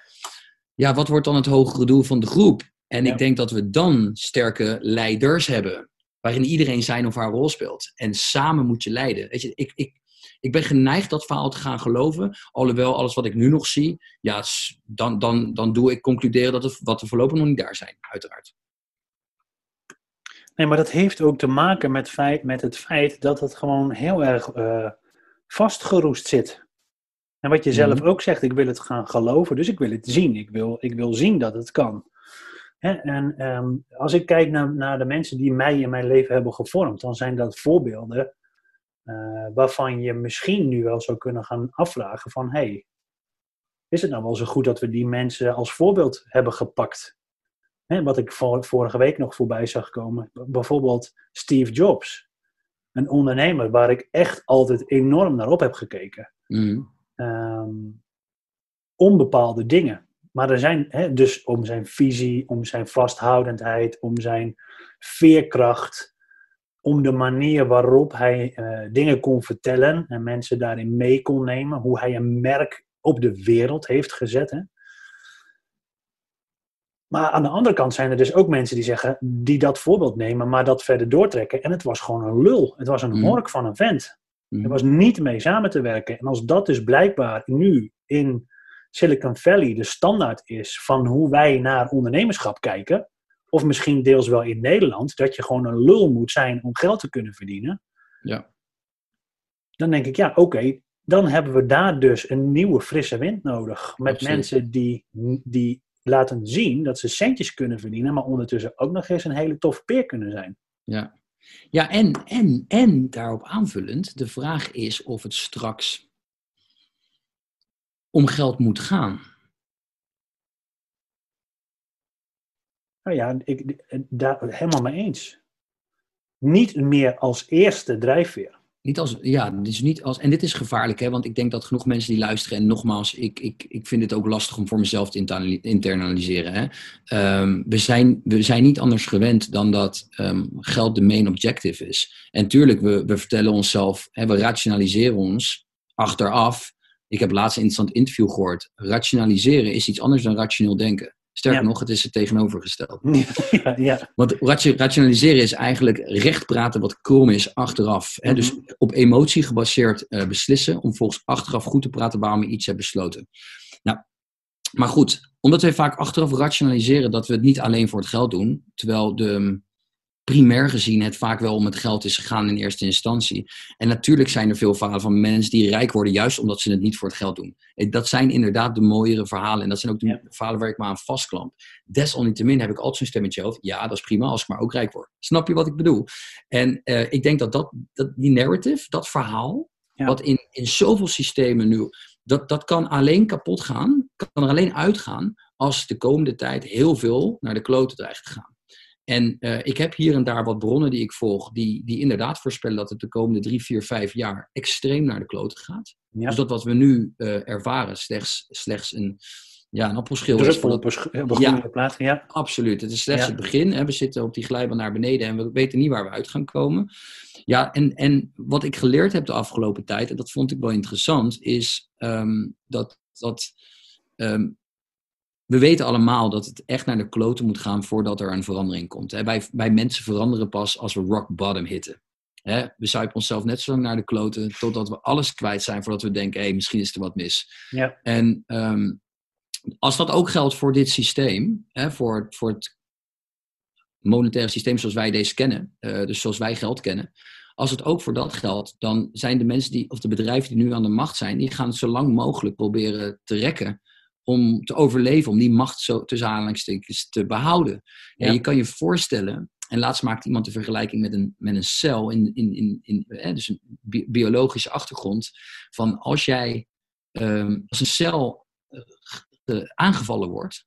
Ja, wat wordt dan het hogere doel van de groep? En Ja. ik denk dat we dan sterke leiders hebben, waarin iedereen zijn of haar rol speelt. En samen moet je leiden. Weet je, ik, ik, ik ben geneigd dat verhaal te gaan geloven. Alhoewel alles wat ik nu nog zie, ja, dan, dan, dan doe ik concluderen dat, het, dat we voorlopig nog niet daar zijn, uiteraard. Nee, maar dat heeft ook te maken met, feit, met het feit dat het gewoon heel erg eh, vastgeroest zit. En wat je zelf Mhm. ook zegt, ik wil het gaan geloven, dus ik wil het zien. Ik wil, ik wil zien dat het kan. Hè, en ehm, als ik kijk naar, naar de mensen die mij in mijn leven hebben gevormd, dan zijn dat voorbeelden eh, waarvan je misschien nu wel zou kunnen gaan afvragen van, hey, is het nou wel zo goed dat we die mensen als voorbeeld hebben gepakt? Hè, wat ik vor- vorige week nog voorbij zag komen. Bijvoorbeeld Steve Jobs. Een ondernemer waar ik echt altijd enorm naar op heb gekeken. Mhm. Ehm, om bepaalde dingen. Maar er zijn hè, dus om zijn visie, om zijn vasthoudendheid, om zijn veerkracht. Om de manier waarop hij eh, dingen kon vertellen en mensen daarin mee kon nemen. Hoe hij een merk op de wereld heeft gezet. Hè. Maar aan de andere kant zijn er dus ook mensen die zeggen, die dat voorbeeld nemen, maar dat verder doortrekken. En het was gewoon een lul. Het was een Mhm. hork van een vent. Mhm. Er was niet mee samen te werken. En als dat dus blijkbaar nu in Silicon Valley de standaard is van hoe wij naar ondernemerschap kijken, of misschien deels wel in Nederland, dat je gewoon een lul moet zijn om geld te kunnen verdienen, Ja. dan denk ik, ja, oké, dan hebben we daar dus een nieuwe frisse wind nodig. Met Absoluut. mensen die, die laten zien dat ze centjes kunnen verdienen, maar ondertussen ook nog eens een hele toffe peer kunnen zijn. Ja, ja en, en, en daarop aanvullend, de vraag is of het straks om geld moet gaan. Nou ja, ik, daar helemaal mee eens. Niet meer als eerste drijfveer. Niet als, ja, dus niet als, en dit is gevaarlijk, hè, want ik denk dat genoeg mensen die luisteren, en nogmaals, ik, ik, ik vind het ook lastig om voor mezelf te internaliseren. Hè. Um, we, zijn, we zijn niet anders gewend dan dat um, geld de main objective is. En tuurlijk, we, we vertellen onszelf, hè, we rationaliseren ons achteraf. Ik heb laatst een interessant interview gehoord. Rationaliseren is iets anders dan rationeel denken. Sterker nog, het is het tegenovergesteld. (laughs) Ja, ja. Want rationaliseren is eigenlijk recht praten wat krom is achteraf. Hè? Dus mhm. op emotie gebaseerd uh, beslissen, om volgens achteraf goed te praten waarom je iets hebt besloten. Nou, maar goed, omdat wij vaak achteraf rationaliseren dat we het niet alleen voor het geld doen, terwijl de, primair gezien het vaak wel om het geld is gegaan in eerste instantie. En natuurlijk zijn er veel verhalen van mensen die rijk worden juist omdat ze het niet voor het geld doen. Dat zijn inderdaad de mooiere verhalen en dat zijn ook de verhalen waar ik me aan vastklamp. Desalniettemin heb ik altijd zo'n stemmetje over, ja dat is prima als ik maar ook rijk word. Snap je wat ik bedoel? En uh, ik denk dat, dat, dat die narrative, dat verhaal, wat in, in zoveel systemen nu, dat, dat kan alleen kapot gaan, kan er alleen uitgaan als de komende tijd heel veel naar de kloten dreigt te gaan. En uh, ik heb hier en daar wat bronnen die ik volg, die, die inderdaad voorspellen dat het de komende drie, vier, vijf jaar extreem naar de kloten gaat. Dus dat wat we nu uh, ervaren slechts, slechts een, ja, een appelschil is. Voor het ja, plaats, ja, absoluut. Het is slechts het begin. Hè. We zitten op die glijbaan naar beneden en we weten niet waar we uit gaan komen. Ja, en, en wat ik geleerd heb de afgelopen tijd, en dat vond ik wel interessant, is um, dat, dat um, we weten allemaal dat het echt naar de kloten moet gaan voordat er een verandering komt. Hè? Wij, wij mensen veranderen pas als we rock bottom hitten. Hè? We zuipen onszelf net zo lang naar de kloten totdat we alles kwijt zijn voordat we denken, hé, hey, misschien is er wat mis. Ja. En um, als dat ook geldt voor dit systeem, hè, voor, voor het monetaire systeem zoals wij deze kennen, uh, dus zoals wij geld kennen, als het ook voor dat geldt, dan zijn de mensen die, of de bedrijven die nu aan de macht zijn, die gaan het zo lang mogelijk proberen te rekken om te overleven, om die macht zo tussen aanhalingstekens te behouden. Ja. je kan je voorstellen, en laatst maakte iemand de vergelijking met een, met een cel, in, in, in, in, dus een biologische achtergrond, van als jij um, als een cel uh, aangevallen wordt,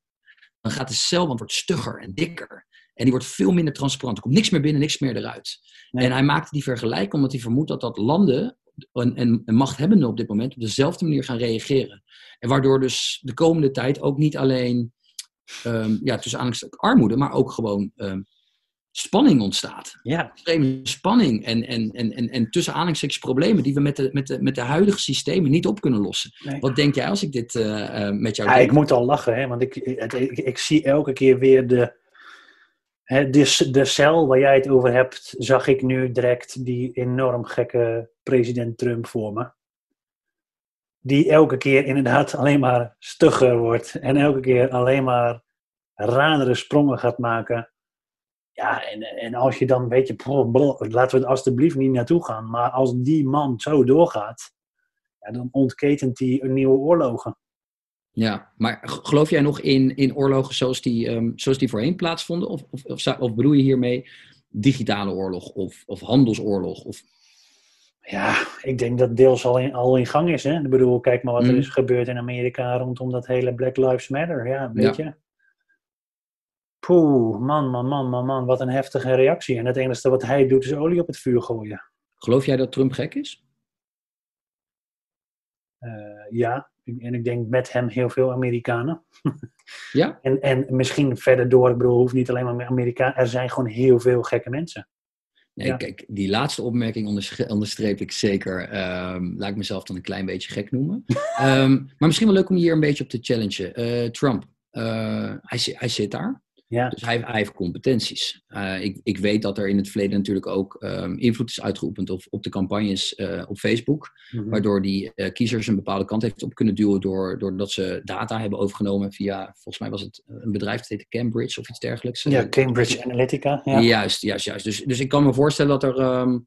dan gaat de celwand wordt stugger en dikker. En die wordt veel minder transparant. Er komt niks meer binnen, niks meer eruit. En hij maakte die vergelijking omdat hij vermoedt dat dat landen en, en, en machthebbenden op dit moment op dezelfde manier gaan reageren. En waardoor dus de komende tijd ook niet alleen um, ja, tussen aanhalingstekens armoede, maar ook gewoon um, spanning ontstaat. Ja. Extreme spanning en, en, en, en, en tussen aanhalingstekens problemen die we met de, met, de, met de huidige systemen niet op kunnen lossen. Wat denk jij als ik dit uh, uh, met jou ja, Ik moet al lachen, hè, want ik, ik, ik, ik zie elke keer weer de, de, de cel waar jij het over hebt, zag ik nu direct die enorm gekke president Trump voor me. Die elke keer inderdaad (laughs) alleen maar stugger wordt. En elke keer alleen maar ranere sprongen gaat maken. Ja, en, en als je dan weet je, laten we er alstublieft niet naartoe gaan. Maar als die man zo doorgaat, ja, dan ontketent hij nieuwe oorlogen. Ja, maar geloof jij nog in, in oorlogen zoals die, um, zoals die voorheen plaatsvonden? Of, of, of, of, bedoel je hiermee digitale oorlog of, of handelsoorlog? Of... Ja, ik denk dat deels al in, al in gang is. Hè? Ik bedoel, kijk maar wat er mm. is gebeurd in Amerika rondom dat hele Black Lives Matter. Ja, weet je. Poeh, man, man, man, man, man, wat een heftige reactie. En het enige wat hij doet is olie op het vuur gooien. Geloof jij dat Trump gek is? Uh, ja, en ik denk met hem heel veel Amerikanen. Ja? (laughs) en, en misschien verder door, ik bedoel, hoeft niet alleen maar Amerikanen. Er zijn gewoon heel veel gekke mensen. Nee, kijk, die laatste opmerking onderstreep ik zeker. Um, laat ik mezelf dan een klein beetje gek noemen. um, (laughs) maar misschien wel leuk om hier een beetje op te challengen. Uh, Trump, uh, hij, hij zit daar. Ja. Dus hij, hij heeft competenties. Uh, ik, ik weet dat er in het verleden natuurlijk ook um, invloed is uitgeoefend op, op de campagnes uh, op Facebook. Mm -hmm. Waardoor die uh, kiezers een bepaalde kant heeft op kunnen duwen door, doordat ze data hebben overgenomen via, volgens mij was het een bedrijf dat heette Cambridge of iets dergelijks. Ja, Cambridge Analytica. Ja. Juist, juist, juist. Dus, dus ik kan me voorstellen dat er... Um,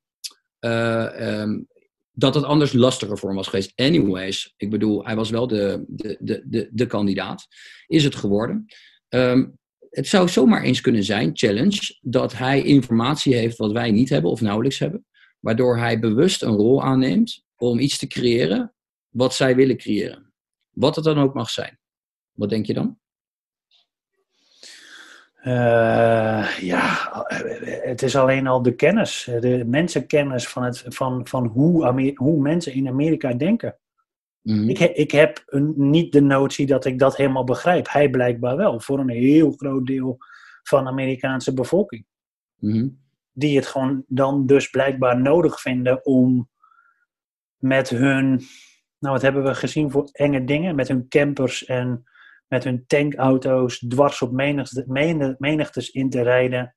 um, dat het anders lastiger voor hem was geweest. Anyways, ik bedoel, hij was wel de, de, de, de, de kandidaat. Is het geworden. Um, het zou zomaar eens kunnen zijn, challenge, dat hij informatie heeft wat wij niet hebben of nauwelijks hebben. Waardoor hij bewust een rol aanneemt om iets te creëren wat zij willen creëren. Wat het dan ook mag zijn. Wat denk je dan? Uh, ja, het is alleen al de kennis, de mensenkennis van, het, van, van hoe, hoe mensen in Amerika denken. Mm. Ik, he ik heb een, niet de notie dat ik dat helemaal begrijp. Hij blijkbaar wel, voor een heel groot deel van de Amerikaanse bevolking. Mm. Die het gewoon dan dus blijkbaar nodig vinden om met hun, nou wat hebben we gezien voor enge dingen, met hun campers en met hun tankauto's dwars op menigte, menigtes in te rijden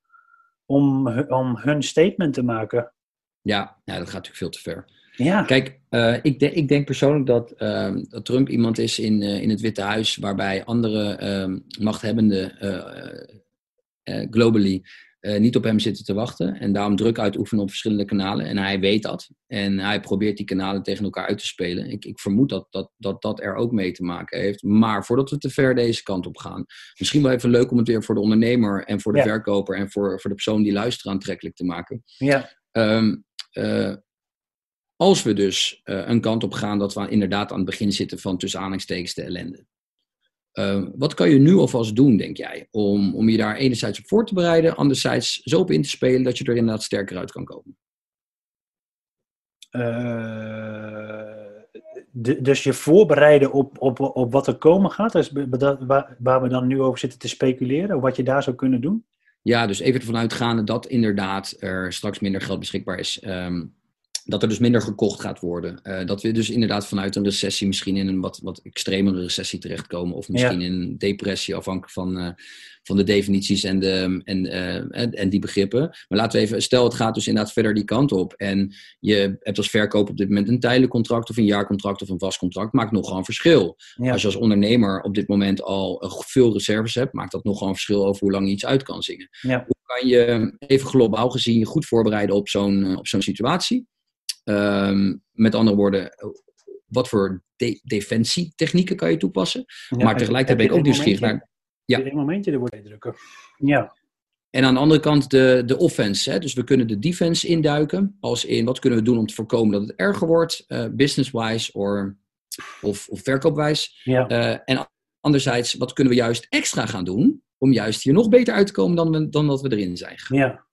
om, om hun statement te maken. Ja, ja, dat gaat natuurlijk veel te ver. Ja. Kijk, uh, ik, de, ik, denk persoonlijk dat, uh, dat, Trump iemand is in, uh, in het Witte Huis waarbij andere uh, machthebbenden globally uh, niet op hem zitten te wachten. En daarom druk uitoefenen op verschillende kanalen. En hij weet dat. En hij probeert die kanalen tegen elkaar uit te spelen. Ik, ik vermoed dat dat, dat dat er ook mee te maken heeft. Maar voordat we te ver deze kant op gaan. Misschien wel even leuk om het weer voor de ondernemer en voor de verkoper en voor, voor de persoon die luistert aantrekkelijk te maken. Ja. Um, uh, als we dus uh, een kant op gaan dat we inderdaad aan het begin zitten van tussen aanhalingstekens de ellende. Ehm, wat kan je nu alvast doen, denk jij, om, om je daar enerzijds op voor te bereiden, anderzijds zo op in te spelen dat je er inderdaad sterker uit kan komen? Uh, dus je voorbereiden op, op, op wat er komen gaat, dus waar, waar we dan nu over zitten te speculeren, wat je daar zou kunnen doen? Ja, dus even ervan uitgaande dat inderdaad er straks minder geld beschikbaar is. Um, dat er dus minder gekocht gaat worden. Uh, dat we dus inderdaad vanuit een recessie misschien in een wat, wat extremere recessie terechtkomen. Of misschien in een depressie, afhankelijk van, uh, van de definities en, de, en, uh, en, en, die begrippen. Maar laten we even, stel het gaat dus inderdaad verder die kant op. En je hebt als verkoop op dit moment een tijdelijk contract of een jaarcontract of een vast contract. Maakt nogal een verschil. Als je als ondernemer op dit moment al veel reserves hebt, maakt dat nogal een verschil over hoe lang je iets uit kan zingen. Hoe kan je even globaal gezien je goed voorbereiden op zo'n op zo'n situatie? Um, met andere woorden, wat voor de defensietechnieken kan je toepassen? maar tegelijkertijd ben ik ook nieuwsgierig naar. Ja. Een momentje er wordt drukken. Ja. En aan de andere kant de, de offense. Hè? Dus we kunnen de defense induiken. Als in wat kunnen we doen om te voorkomen dat het erger wordt, uh, business-wise of, of verkoopwijs. Ja. Uh, en anderzijds, wat kunnen we juist extra gaan doen om juist hier nog beter uit te komen dan, we, dan dat we erin zijn Ja,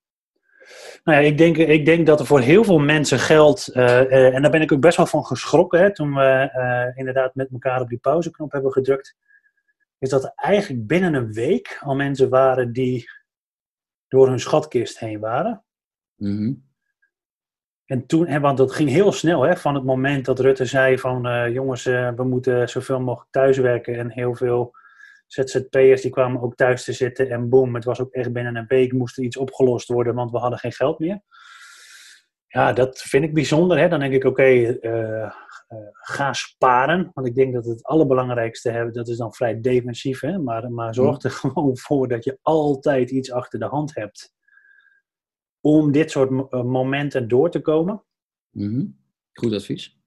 nou ja, ik denk, ik denk dat er voor heel veel mensen geldt, uh, uh, en daar ben ik ook best wel van geschrokken hè, toen we uh, inderdaad met elkaar op die pauzeknop hebben gedrukt, is dat er eigenlijk binnen een week al mensen waren die door hun schatkist heen waren. Mm -hmm. En toen, want dat ging heel snel, hè, van het moment dat Rutte zei van jongens, we moeten zoveel mogelijk thuiswerken en heel veel ZZP'ers die kwamen ook thuis te zitten en boom, het was ook echt binnen een week moest er iets opgelost worden, want we hadden geen geld meer. Ja, dat vind ik bijzonder. Hè? Dan denk ik, oké, uh, uh, ga sparen. Want ik denk dat het allerbelangrijkste hebben, dat is dan vrij defensief. Hè? Maar, maar zorg er (laughs) gewoon voor dat je altijd iets achter de hand hebt. Om dit soort eh, momenten door te komen. -hmm. Goed advies.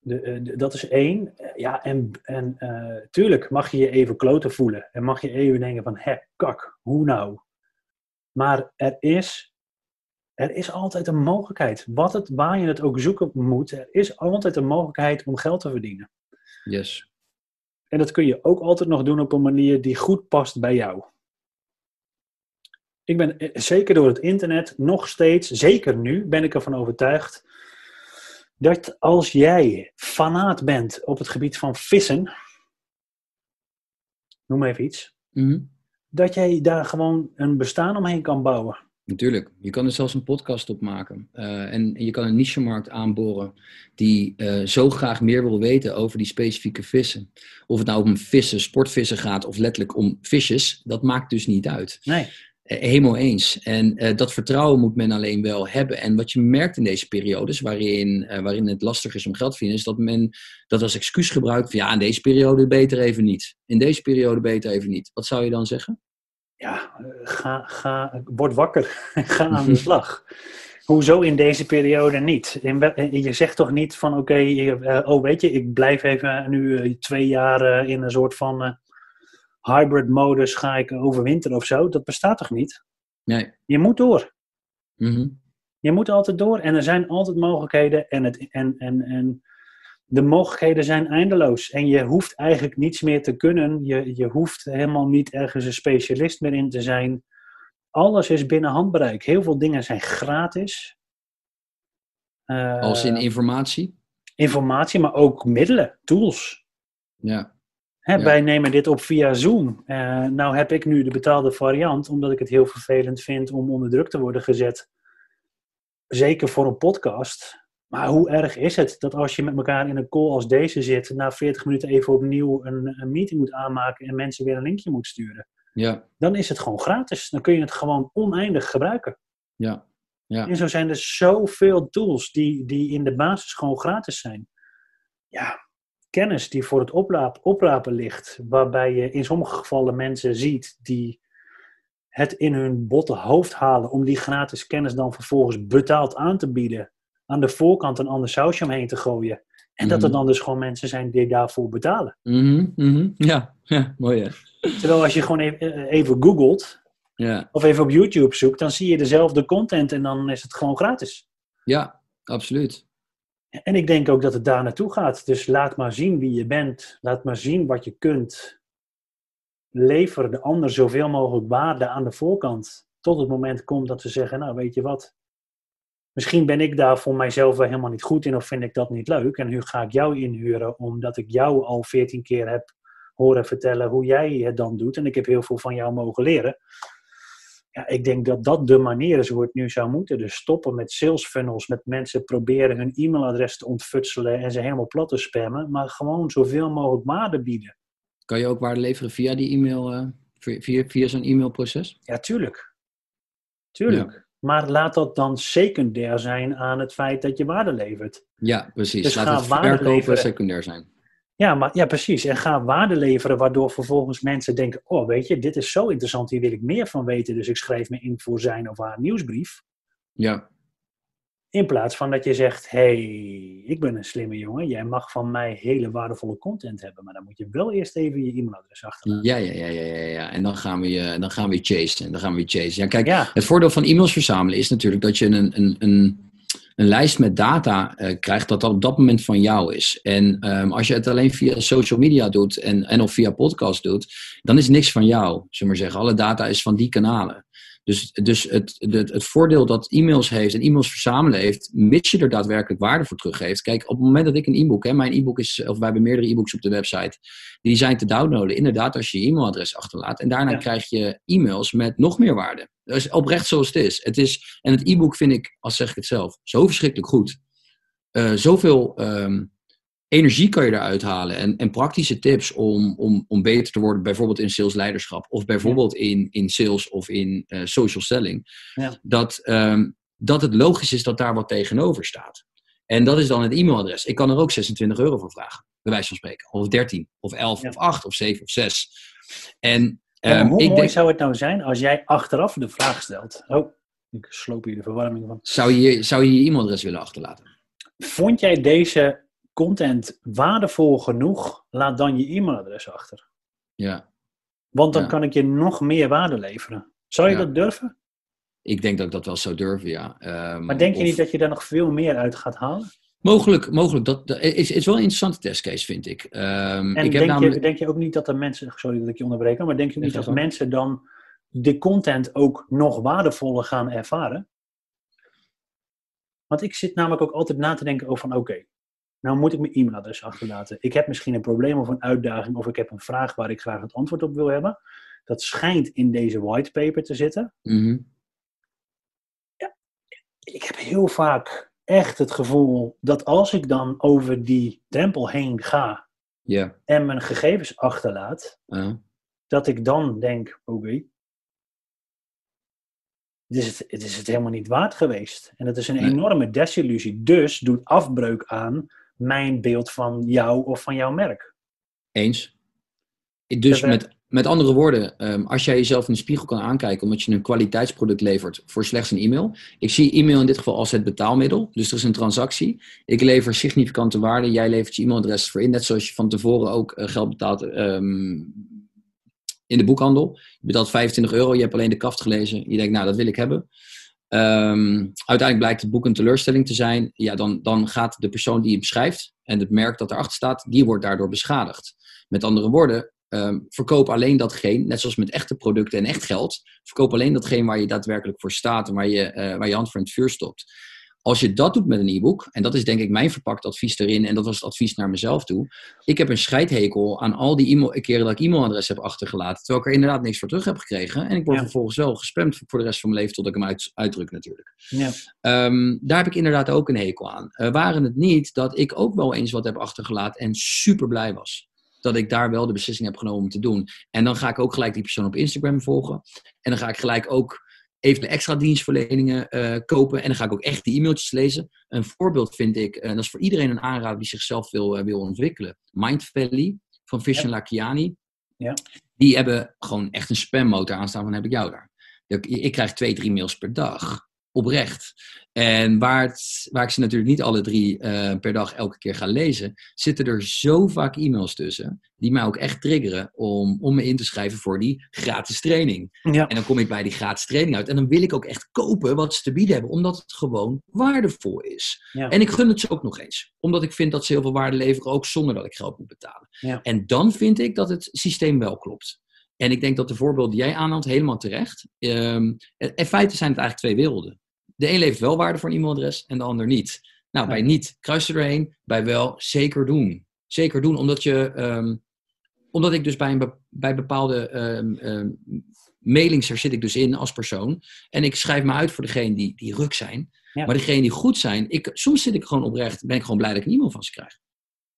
Eh, de, dat is één. Ja, en, en uh, tuurlijk mag je je even kloten voelen. En mag je even denken van, hè, kak, hoe nou? Maar er is, er is altijd een mogelijkheid. Wat het, waar je het ook zoeken moet, er is altijd een mogelijkheid om geld te verdienen. Yes. En dat kun je ook altijd nog doen op een manier die goed past bij jou. Ik ben eh, zeker door het internet nog steeds, zeker nu, ben ik ervan overtuigd dat als jij fanaat bent op het gebied van vissen, noem even iets, mhm. dat jij daar gewoon een bestaan omheen kan bouwen. Natuurlijk, je kan er zelfs een podcast op maken. Uh, en, je kan een niche-markt aanboren die uh, zo graag meer wil weten over die specifieke vissen. Of het nou om vissen, sportvissen gaat of letterlijk om visjes, dat maakt dus niet uit. Nee. Eh, helemaal eens. En uh, dat vertrouwen moet men alleen wel hebben. En wat je merkt in deze periodes, waarin, uh, waarin het lastig is om geld te vinden, is dat men dat als excuus gebruikt van ja, in deze periode beter even niet. In deze periode beter even niet. Wat zou je dan zeggen? Ja, ga, ga, word wakker. ga aan de slag. Hoezo in deze periode niet? je zegt toch niet van oké, oh weet je, ik blijf even nu twee jaar in een soort van hybrid modus ga ik overwinteren of zo. Dat bestaat toch niet? Nee. Je moet door. Mhm. Je moet altijd door en er zijn altijd mogelijkheden en, het, en, en, en de mogelijkheden zijn eindeloos. En je hoeft eigenlijk niets meer te kunnen. Je, je hoeft helemaal niet ergens een specialist meer in te zijn. Alles is binnen handbereik. Heel veel dingen zijn gratis. Uh, Als in informatie? Informatie, maar ook middelen, tools. Ja. Hè, Ja. Wij nemen dit op via Zoom. Eh, nou heb ik nu de betaalde variant, omdat ik het heel vervelend vind om onder druk te worden gezet. Zeker voor een podcast. Maar hoe erg is het dat als je met elkaar in een call als deze zit, na 40 minuten even opnieuw een, een meeting moet aanmaken en mensen weer een linkje moet sturen? Ja. Dan is het gewoon gratis. Dan kun je het gewoon oneindig gebruiken. Ja. Ja. En zo zijn er zoveel tools die, die in de basis gewoon gratis zijn. Ja, kennis die voor het oplaap, oprapen ligt, waarbij je in sommige gevallen mensen ziet die het in hun botte hoofd halen om die gratis kennis dan vervolgens betaald aan te bieden, aan de voorkant een ander sausje omheen te gooien. En dat er Mhm. dan dus gewoon mensen zijn die daarvoor betalen. Mhm, mhm. Ja. ja, mooi hè? Terwijl als je gewoon even, even googelt Ja. of even op YouTube zoekt, dan zie je dezelfde content en dan is het gewoon gratis. ja, absoluut. En ik denk ook dat het daar naartoe gaat. Dus laat maar zien wie je bent. Laat maar zien wat je kunt. Lever de ander zoveel mogelijk waarde aan de voorkant. Tot het moment komt dat ze zeggen, nou weet je wat. Misschien ben ik daar voor mijzelf wel helemaal niet goed in of vind ik dat niet leuk. En nu ga ik jou inhuren omdat ik jou al veertien keer heb horen vertellen hoe jij het dan doet. En ik heb heel veel van jou mogen leren. Ja, ik denk dat dat de manier is hoe het nu zou moeten. Dus stoppen met sales funnels, met mensen proberen hun e-mailadres te ontfutselen en ze helemaal plat te spammen, maar gewoon zoveel mogelijk waarde bieden. Kan je ook waarde leveren via die e-mail, eh, via, via, zo'n e-mailproces? Ja, tuurlijk. Tuurlijk. Maar laat dat dan secundair zijn aan het feit dat je waarde levert. Ja, precies. Dus Laat het verkopen leveren. secundair zijn. Ja, maar, ja, precies. En ga waarde leveren, waardoor vervolgens mensen denken: Oh, weet je, dit is zo interessant, hier wil ik meer van weten, dus ik schrijf me in voor zijn of haar nieuwsbrief. Ja, In plaats van dat je zegt: hey, ik ben een slimme jongen, jij mag van mij hele waardevolle content hebben, maar dan moet je wel eerst even je e-mailadres achterlaten. ja, ja, ja, ja, ja, ja. En dan gaan we je, dan gaan we je chasen. En dan gaan we je chasen. Ja, kijk, Ja, Het voordeel van e-mails verzamelen is natuurlijk dat je een, een, een, een lijst met data eh, krijgt dat dat op dat moment van jou is. En ehm, als je het alleen via social media doet en, en of via podcast doet, dan is niks van jou, zullen we maar zeggen. Alle data is van die kanalen. Dus, dus het, het, het voordeel dat e-mails heeft en e-mails verzamelen heeft, mits je er daadwerkelijk waarde voor teruggeeft. Kijk, op het moment dat ik een e-book, hè, mijn e-book is, of wij hebben meerdere e-books op de website, die zijn te downloaden. Inderdaad, als je je e-mailadres achterlaat. En daarna Ja. krijg je e-mails met nog meer waarde. Dus oprecht zoals het is. Het is en het e-book vind ik, als zeg ik het zelf, zo verschrikkelijk goed. Eh, zoveel ehm, energie kan je eruit halen en, en praktische tips om, om, om beter te worden, bijvoorbeeld in salesleiderschap of bijvoorbeeld in, in sales of in eh, social selling. Ja. Dat, ehm, dat het logisch is dat daar wat tegenover staat. En dat is dan het e-mailadres. Ik kan er ook 26 euro voor vragen, bij wijze van spreken. Of 13, of 11, Ja. of 8, of 7, of 6. En Ehm, hoe ik mooi denk, zou het nou zijn als jij achteraf de vraag stelt. Oh, ik sloop hier de verwarming van. zou je zou je, je e-mailadres willen achterlaten? Vond jij deze content waardevol genoeg? Laat dan je e-mailadres achter. Ja. Want dan Ja. kan ik je nog meer waarde leveren. Zou je Ja. dat durven? Ik denk dat ik dat wel zou durven, ja. Ehm, Maar denk je of- niet dat je daar nog veel meer uit gaat halen? Mogelijk, mogelijk. Dat, dat is, is wel een interessante testcase, vind ik. Ehm, En ik heb denk, namelijk... je, denk je ook niet dat er mensen, sorry dat ik je onderbreek, maar denk je ook Ja, niet dat mensen dan de content ook nog waardevoller gaan ervaren? Want ik zit namelijk ook altijd na te denken over van oké, nou moet ik mijn e-mailadres achterlaten. Ik heb misschien een probleem of een uitdaging of ik heb een vraag waar ik graag het antwoord op wil hebben. Dat schijnt in deze whitepaper te zitten. Mhm. Ik heb heel vaak echt het gevoel dat als ik dan over die drempel heen ga en mijn gegevens achterlaat, dat ik dan denk, oké, het, is het, het is het helemaal niet waard geweest. En dat is een Nee. enorme desillusie. Dus doet afbreuk aan mijn beeld van jou of van jouw merk. eens. Dus met, met andere woorden, ehm, als jij jezelf in de spiegel kan aankijken omdat je een kwaliteitsproduct levert voor slechts een e-mail. Ik zie e-mail in dit geval als het betaalmiddel. Dus er is een transactie. Ik lever significante waarde. Jij levert je e-mailadres voor in. Net zoals je van tevoren ook eh, geld betaalt ehm, in de boekhandel. Je betaalt 25 euro. Je hebt alleen de kaft gelezen. Je denkt, nou, dat wil ik hebben. Ehm, uiteindelijk blijkt het boek een teleurstelling te zijn. Ja, dan, dan gaat de persoon die hem schrijft en het merk dat erachter staat, die wordt daardoor beschadigd. Met andere woorden, ehm, verkoop alleen datgene, net zoals met echte producten en echt geld, verkoop alleen datgene waar je daadwerkelijk voor staat en waar je, uh, waar je hand voor in het vuur stopt. Als je dat doet met een e-book, en dat is denk ik mijn verpakt advies erin, en dat was het advies naar mezelf toe. Ik heb een scheidhekel aan al die e keren dat ik e-mailadres heb achtergelaten, terwijl ik er inderdaad niks voor terug heb gekregen. En ik word vervolgens wel gespamd voor de rest van mijn leven tot ik hem uit, uitdruk natuurlijk. Ja. Um, daar heb ik inderdaad ook een hekel aan. Uh, waren het niet dat ik ook wel eens wat heb achtergelaten en super blij was dat ik daar wel de beslissing heb genomen om te doen. En dan ga ik ook gelijk die persoon op Instagram volgen. En dan ga ik gelijk ook even extra dienstverleningen uh, kopen. En dan ga ik ook echt die e-mailtjes lezen. Een voorbeeld vind ik, en uh, dat is voor iedereen een aanrader die zichzelf wil, uh, wil ontwikkelen. Mind Valley van Vishen ja. Lakiani. Ja. Die hebben gewoon echt een spammotor aanstaan van heb ik jou daar. Ik krijg twee, drie mails per dag oprecht. En waar, het, waar ik ze natuurlijk niet alle drie uh, per dag elke keer ga lezen, zitten er zo vaak e-mails tussen, die mij ook echt triggeren om, om me in te schrijven voor die gratis training. Ja. En dan kom ik bij die gratis training uit en dan wil ik ook echt kopen wat ze te bieden hebben, omdat het gewoon waardevol is. Ja. En ik gun het ze ook nog eens, omdat ik vind dat ze heel veel waarde leveren, ook zonder dat ik geld moet betalen. Ja. En dan vind ik dat het systeem wel klopt. En ik denk dat de voorbeeld die jij aanhaalt helemaal terecht. Um, in feite zijn het eigenlijk twee werelden. De een levert wel waarde voor een e-mailadres en de ander niet. Nou, bij niet kruis er doorheen, bij wel zeker doen. Zeker doen, omdat je, um, omdat ik dus bij, een, bij bepaalde um, mailings, daar zit ik dus in als persoon. En ik schrijf me uit voor degene die, die ruk zijn. Ja. Maar degene die goed zijn, ik, soms zit ik gewoon oprecht, ben ik gewoon blij dat ik een e-mail van ze krijg.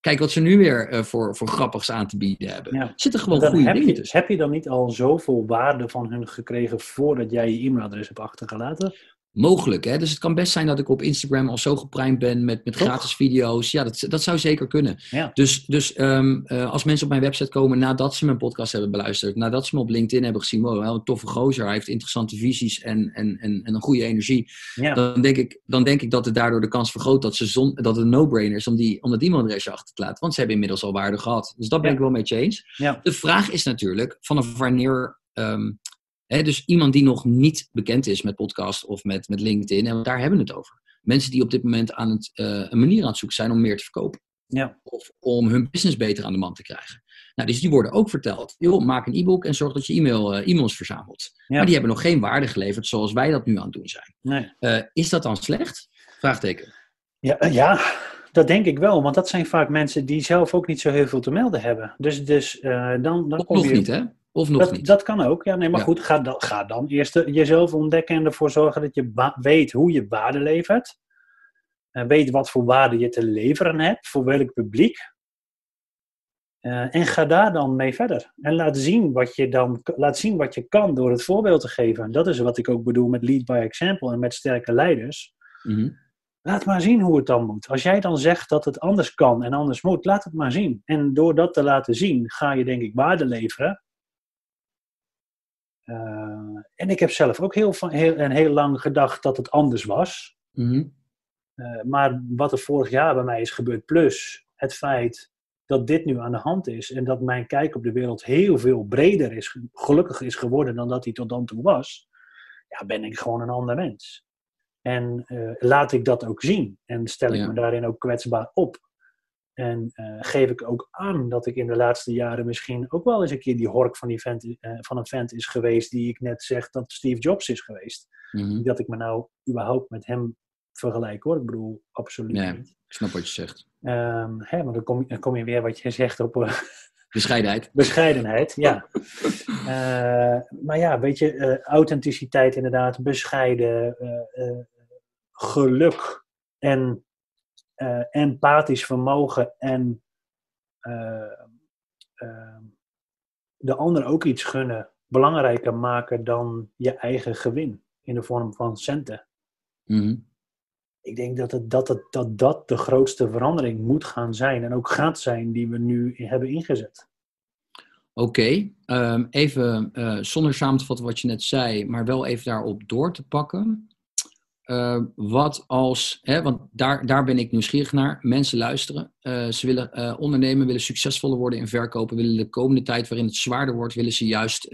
Kijk wat ze nu weer uh, voor, voor grappigs aan te bieden hebben. Ja. Zitten gewoon goede heb dingen je, tussen. Heb je dan niet al zoveel waarde van hun gekregen voordat jij je e-mailadres hebt achtergelaten? Mogelijk. Hè? Dus het kan best zijn dat ik op Instagram al zo geprimed ben met, met gratis video's. Ja, dat, dat zou zeker kunnen. Ja. Dus, dus um, uh, als mensen op mijn website komen nadat ze mijn podcast hebben beluisterd, nadat ze me op LinkedIn hebben gezien, wow, wel een toffe gozer, hij heeft interessante visies en, en, en, en een goede energie, ja. dan, denk ik, dan denk ik dat het daardoor de kans vergroot dat, ze zon, dat het een no-brainer is om, die, om dat e-mailadresje achter te laten. Want ze hebben inmiddels al waarde gehad. Dus dat ben ik wel met je eens. De vraag is natuurlijk, vanaf wanneer um, dus iemand die nog niet bekend is met podcast of met, met LinkedIn, en daar hebben we het over. Mensen die op dit moment aan het, uh, een manier aan het zoeken zijn om meer te verkopen. Ja. Of om hun business beter aan de man te krijgen. Nou, dus die worden ook verteld. Joh, maak een e-book en zorg dat je e-mail, uh, e-mails verzamelt. Ja. Maar die hebben nog geen waarde geleverd zoals wij dat nu aan het doen zijn. Nee. Uh, is dat dan slecht? Vraagteken. Ja, ja, dat denk ik wel. Want dat zijn vaak mensen die zelf ook niet zo heel veel te melden hebben. Dus, dus dan, dan kom je... Nog niet, hè? Of nog dat, niet? Dat kan ook. Ja, nee, maar ja. goed, ga dan, ga dan eerst jezelf ontdekken en ervoor zorgen dat je weet hoe je waarde levert. En weet wat voor waarde je te leveren hebt, voor welk publiek. Uh, en ga daar dan mee verder. En laat zien, wat je dan, laat zien wat je kan door het voorbeeld te geven. Dat is wat ik ook bedoel met lead by example en met sterke leiders. Mm -hmm. Laat maar zien hoe het dan moet. Als jij dan zegt dat het anders kan en anders moet, laat het maar zien. En door dat te laten zien, ga je denk ik waarde leveren. Uh, en ik heb zelf ook heel, heel, en heel lang gedacht dat het anders was. Mm -hmm. uh, maar wat er vorig jaar bij mij is gebeurd, plus het feit dat dit nu aan de hand is en dat mijn kijk op de wereld heel veel breder is, gelukkig is geworden dan dat hij tot dan toe was, ja, ben ik gewoon een ander mens. En uh, laat ik dat ook zien en stel ik me daarin ook kwetsbaar op. En uh, geef ik ook aan dat ik in de laatste jaren misschien ook wel eens een keer die hork van, die vent, uh, van een vent is geweest die ik net zeg dat Steve Jobs is geweest. Mm -hmm. Dat ik me nou überhaupt met hem vergelijk hoor. Ik bedoel, absoluut nee, niet. Ik snap wat je zegt. Um, hè, maar dan kom, dan kom je weer wat je zegt op... Uh, (laughs) Bescheidenheid. Bescheidenheid, ja. maar ja, weet je, authenticiteit inderdaad, bescheiden, geluk en uh, empathisch vermogen en uh, uh, de ander ook iets gunnen belangrijker maken dan je eigen gewin in de vorm van centen. Mm -hmm. Ik denk dat, het, dat, het, dat dat de grootste verandering moet gaan zijn en ook gaat zijn die we nu hebben ingezet. Oké, okay. um, even zonder samen te vatten wat je net zei, maar wel even daarop door te pakken. Uh, wat als, hè, want daar, daar ben ik nieuwsgierig naar, mensen luisteren. Uh, ze willen uh, ondernemen, willen succesvoller worden in verkopen, willen de komende tijd waarin het zwaarder wordt, willen ze juist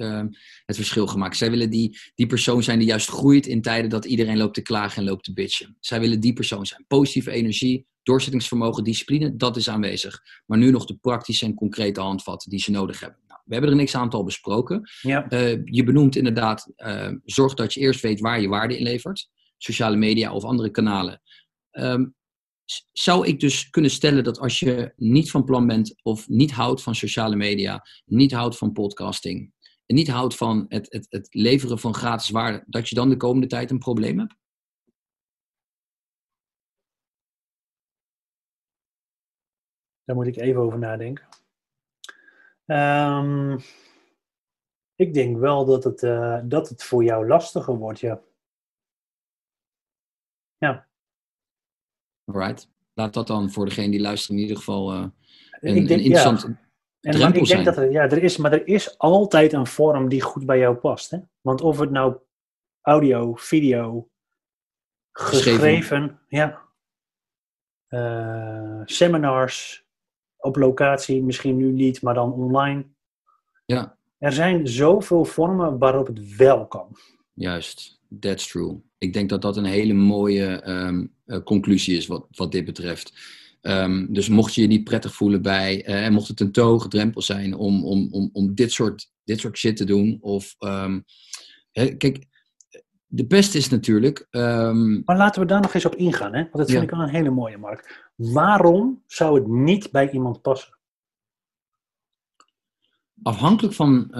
het verschil gaan maken. Zij willen die, die persoon zijn die juist groeit in tijden dat iedereen loopt te klagen en loopt te bitchen. Zij willen die persoon zijn. Positieve energie, doorzettingsvermogen, discipline, dat is aanwezig. Maar nu nog de praktische en concrete handvatten die ze nodig hebben. Nou, we hebben er een x-aantal besproken. Ja. Eh, je benoemt inderdaad, eh, zorg dat je eerst weet waar je waarde in levert. Sociale media of andere kanalen. Ehm, zou ik dus kunnen stellen dat als je niet van plan bent of niet houdt van sociale media, niet houdt van podcasting, en niet houdt van het, het, het leveren van gratis waarde, dat je dan de komende tijd een probleem hebt? Daar moet ik even over nadenken. Ehm, ik denk wel dat het, eh, dat het voor jou lastiger wordt, ja. Ja, Alright. Laat dat dan voor degene die luistert in ieder geval eh, een, ik denk, een interessant ja. En drempel ik zijn. denk dat er, ja, er is, maar er is altijd een vorm die goed bij jou past. Hè? Want of het nou audio, video, Geschreven. geschreven, ja. Eh, seminars op locatie, misschien nu niet, maar dan online. Ja, Er zijn zoveel vormen waarop het wel kan. juist. That's true. Ik denk dat dat een hele mooie ehm, eh, conclusie is wat, wat dit betreft. Ehm, dus mocht je je niet prettig voelen bij, eh, en mocht het een te hoge drempel zijn om, om, om, om dit, soort, dit soort shit te doen, of ehm, hè, kijk, de beste is natuurlijk, Maar laten we daar nog eens op ingaan, hè? want dat vind Ja. ik wel een hele mooie, Mark. Waarom zou het niet bij iemand passen? afhankelijk van,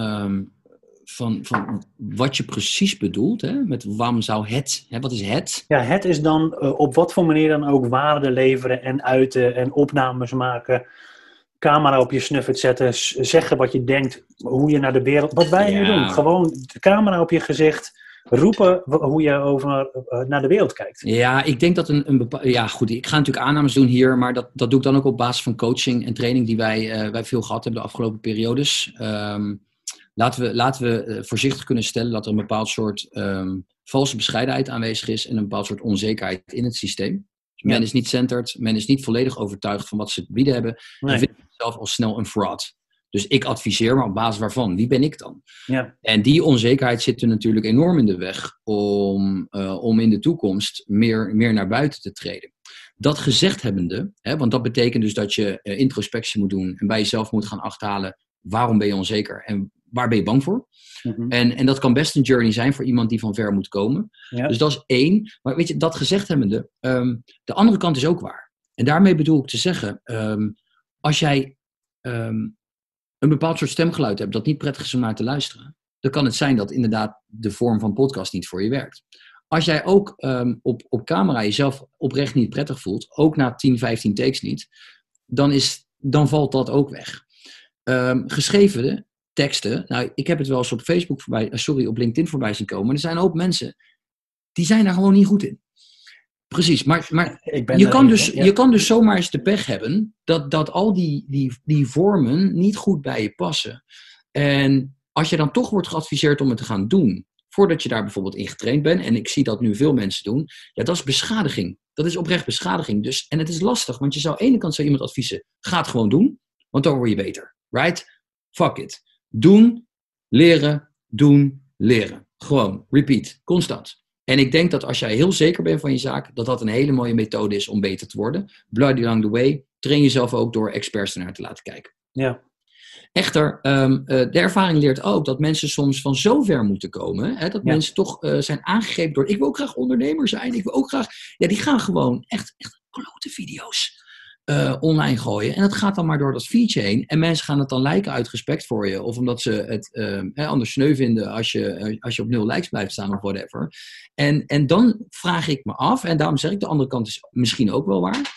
van, van wat je precies bedoelt, hè, met waarom zou het, hè, wat is het? Ja, het is dan eh, op wat voor manier dan ook waarde leveren en uiten en opnames maken. Camera op je snuffert zetten, zeggen wat je denkt, hoe je naar de wereld. Wat wij nu doen, gewoon de camera op je gezicht, roepen hoe je over, eh, naar de wereld kijkt. Ja, ik denk dat een, een bepaalde. Ja, goed, ik ga natuurlijk aannames doen hier, maar dat, dat doe ik dan ook op basis van coaching en training die wij, eh, wij veel gehad hebben de afgelopen periodes. Ehm, laten we, laten we eh, voorzichtig kunnen stellen dat er een bepaald soort ehm, valse bescheidenheid aanwezig is en een bepaald soort onzekerheid in het systeem. Dus men Ja. is niet centered, men is niet volledig overtuigd van wat ze te bieden hebben en Nee. vindt zichzelf al snel een fraud. Dus ik adviseer, maar op basis waarvan? Wie ben ik dan? Ja, En die onzekerheid zit er natuurlijk enorm in de weg om, eh, om in de toekomst meer, meer naar buiten te treden. Dat gezegd hebbende, hè, want dat betekent dus dat je eh, introspectie moet doen en bij jezelf moet gaan achterhalen waarom ben je onzeker en waar ben je bang voor. mhm. En, en dat kan best een journey zijn voor iemand die van ver moet komen. ja. Dus dat is één. Maar weet je, dat gezegd hebbende, ehm, de andere kant is ook waar. En daarmee bedoel ik te zeggen, ehm, als jij ehm, een bepaald soort stemgeluid hebt dat niet prettig is om naar te luisteren, dan kan het zijn dat inderdaad de vorm van podcast niet voor je werkt. Als jij ook op, op camera jezelf oprecht niet prettig voelt, ook na 10, 15 takes niet, dan, is, dan valt dat ook weg. Geschreven teksten, nou, ik heb het wel eens op Facebook voorbij, eh, sorry, op LinkedIn voorbij zien komen. Er zijn ook mensen die zijn daar gewoon niet goed in. Precies, maar, maar (laughs) Ik ben je, kan dus? Ja. je kan dus zomaar eens de pech hebben dat, dat al die, die, die vormen niet goed bij je passen. En als je dan toch wordt geadviseerd om het te gaan doen, voordat je daar bijvoorbeeld in getraind bent, en ik zie dat nu veel mensen doen, ja, dat is beschadiging. Dat is oprecht beschadiging. Dus, en het is lastig, want je zou aan de ene kant zou iemand adviezen, ga het gewoon doen, want dan word je beter. Right? Fuck it. Doen, leren, doen, leren. Gewoon, repeat, constant. En ik denk dat als jij heel zeker bent van je zaak, dat dat een hele mooie methode is om beter te worden. Bloody along the way. Train jezelf ook door experts ernaar te laten kijken. Ja. Echter, ehm, eh, de ervaring leert ook dat mensen soms van zo ver moeten komen. Hè, dat Ja. mensen toch eh, zijn aangegrepen door. Ik wil ook graag ondernemer zijn. Ik wil ook graag. Ja, die gaan gewoon echt, echt klote video's eh, online gooien. En dat gaat dan maar door dat feature heen. En mensen gaan het dan lijken uit respect voor je. Of omdat ze het ehm, anders sneu vinden als je, eh, als je op nul likes blijft staan of whatever. En, en dan vraag ik me af, en daarom zeg ik de andere kant is misschien ook wel waar.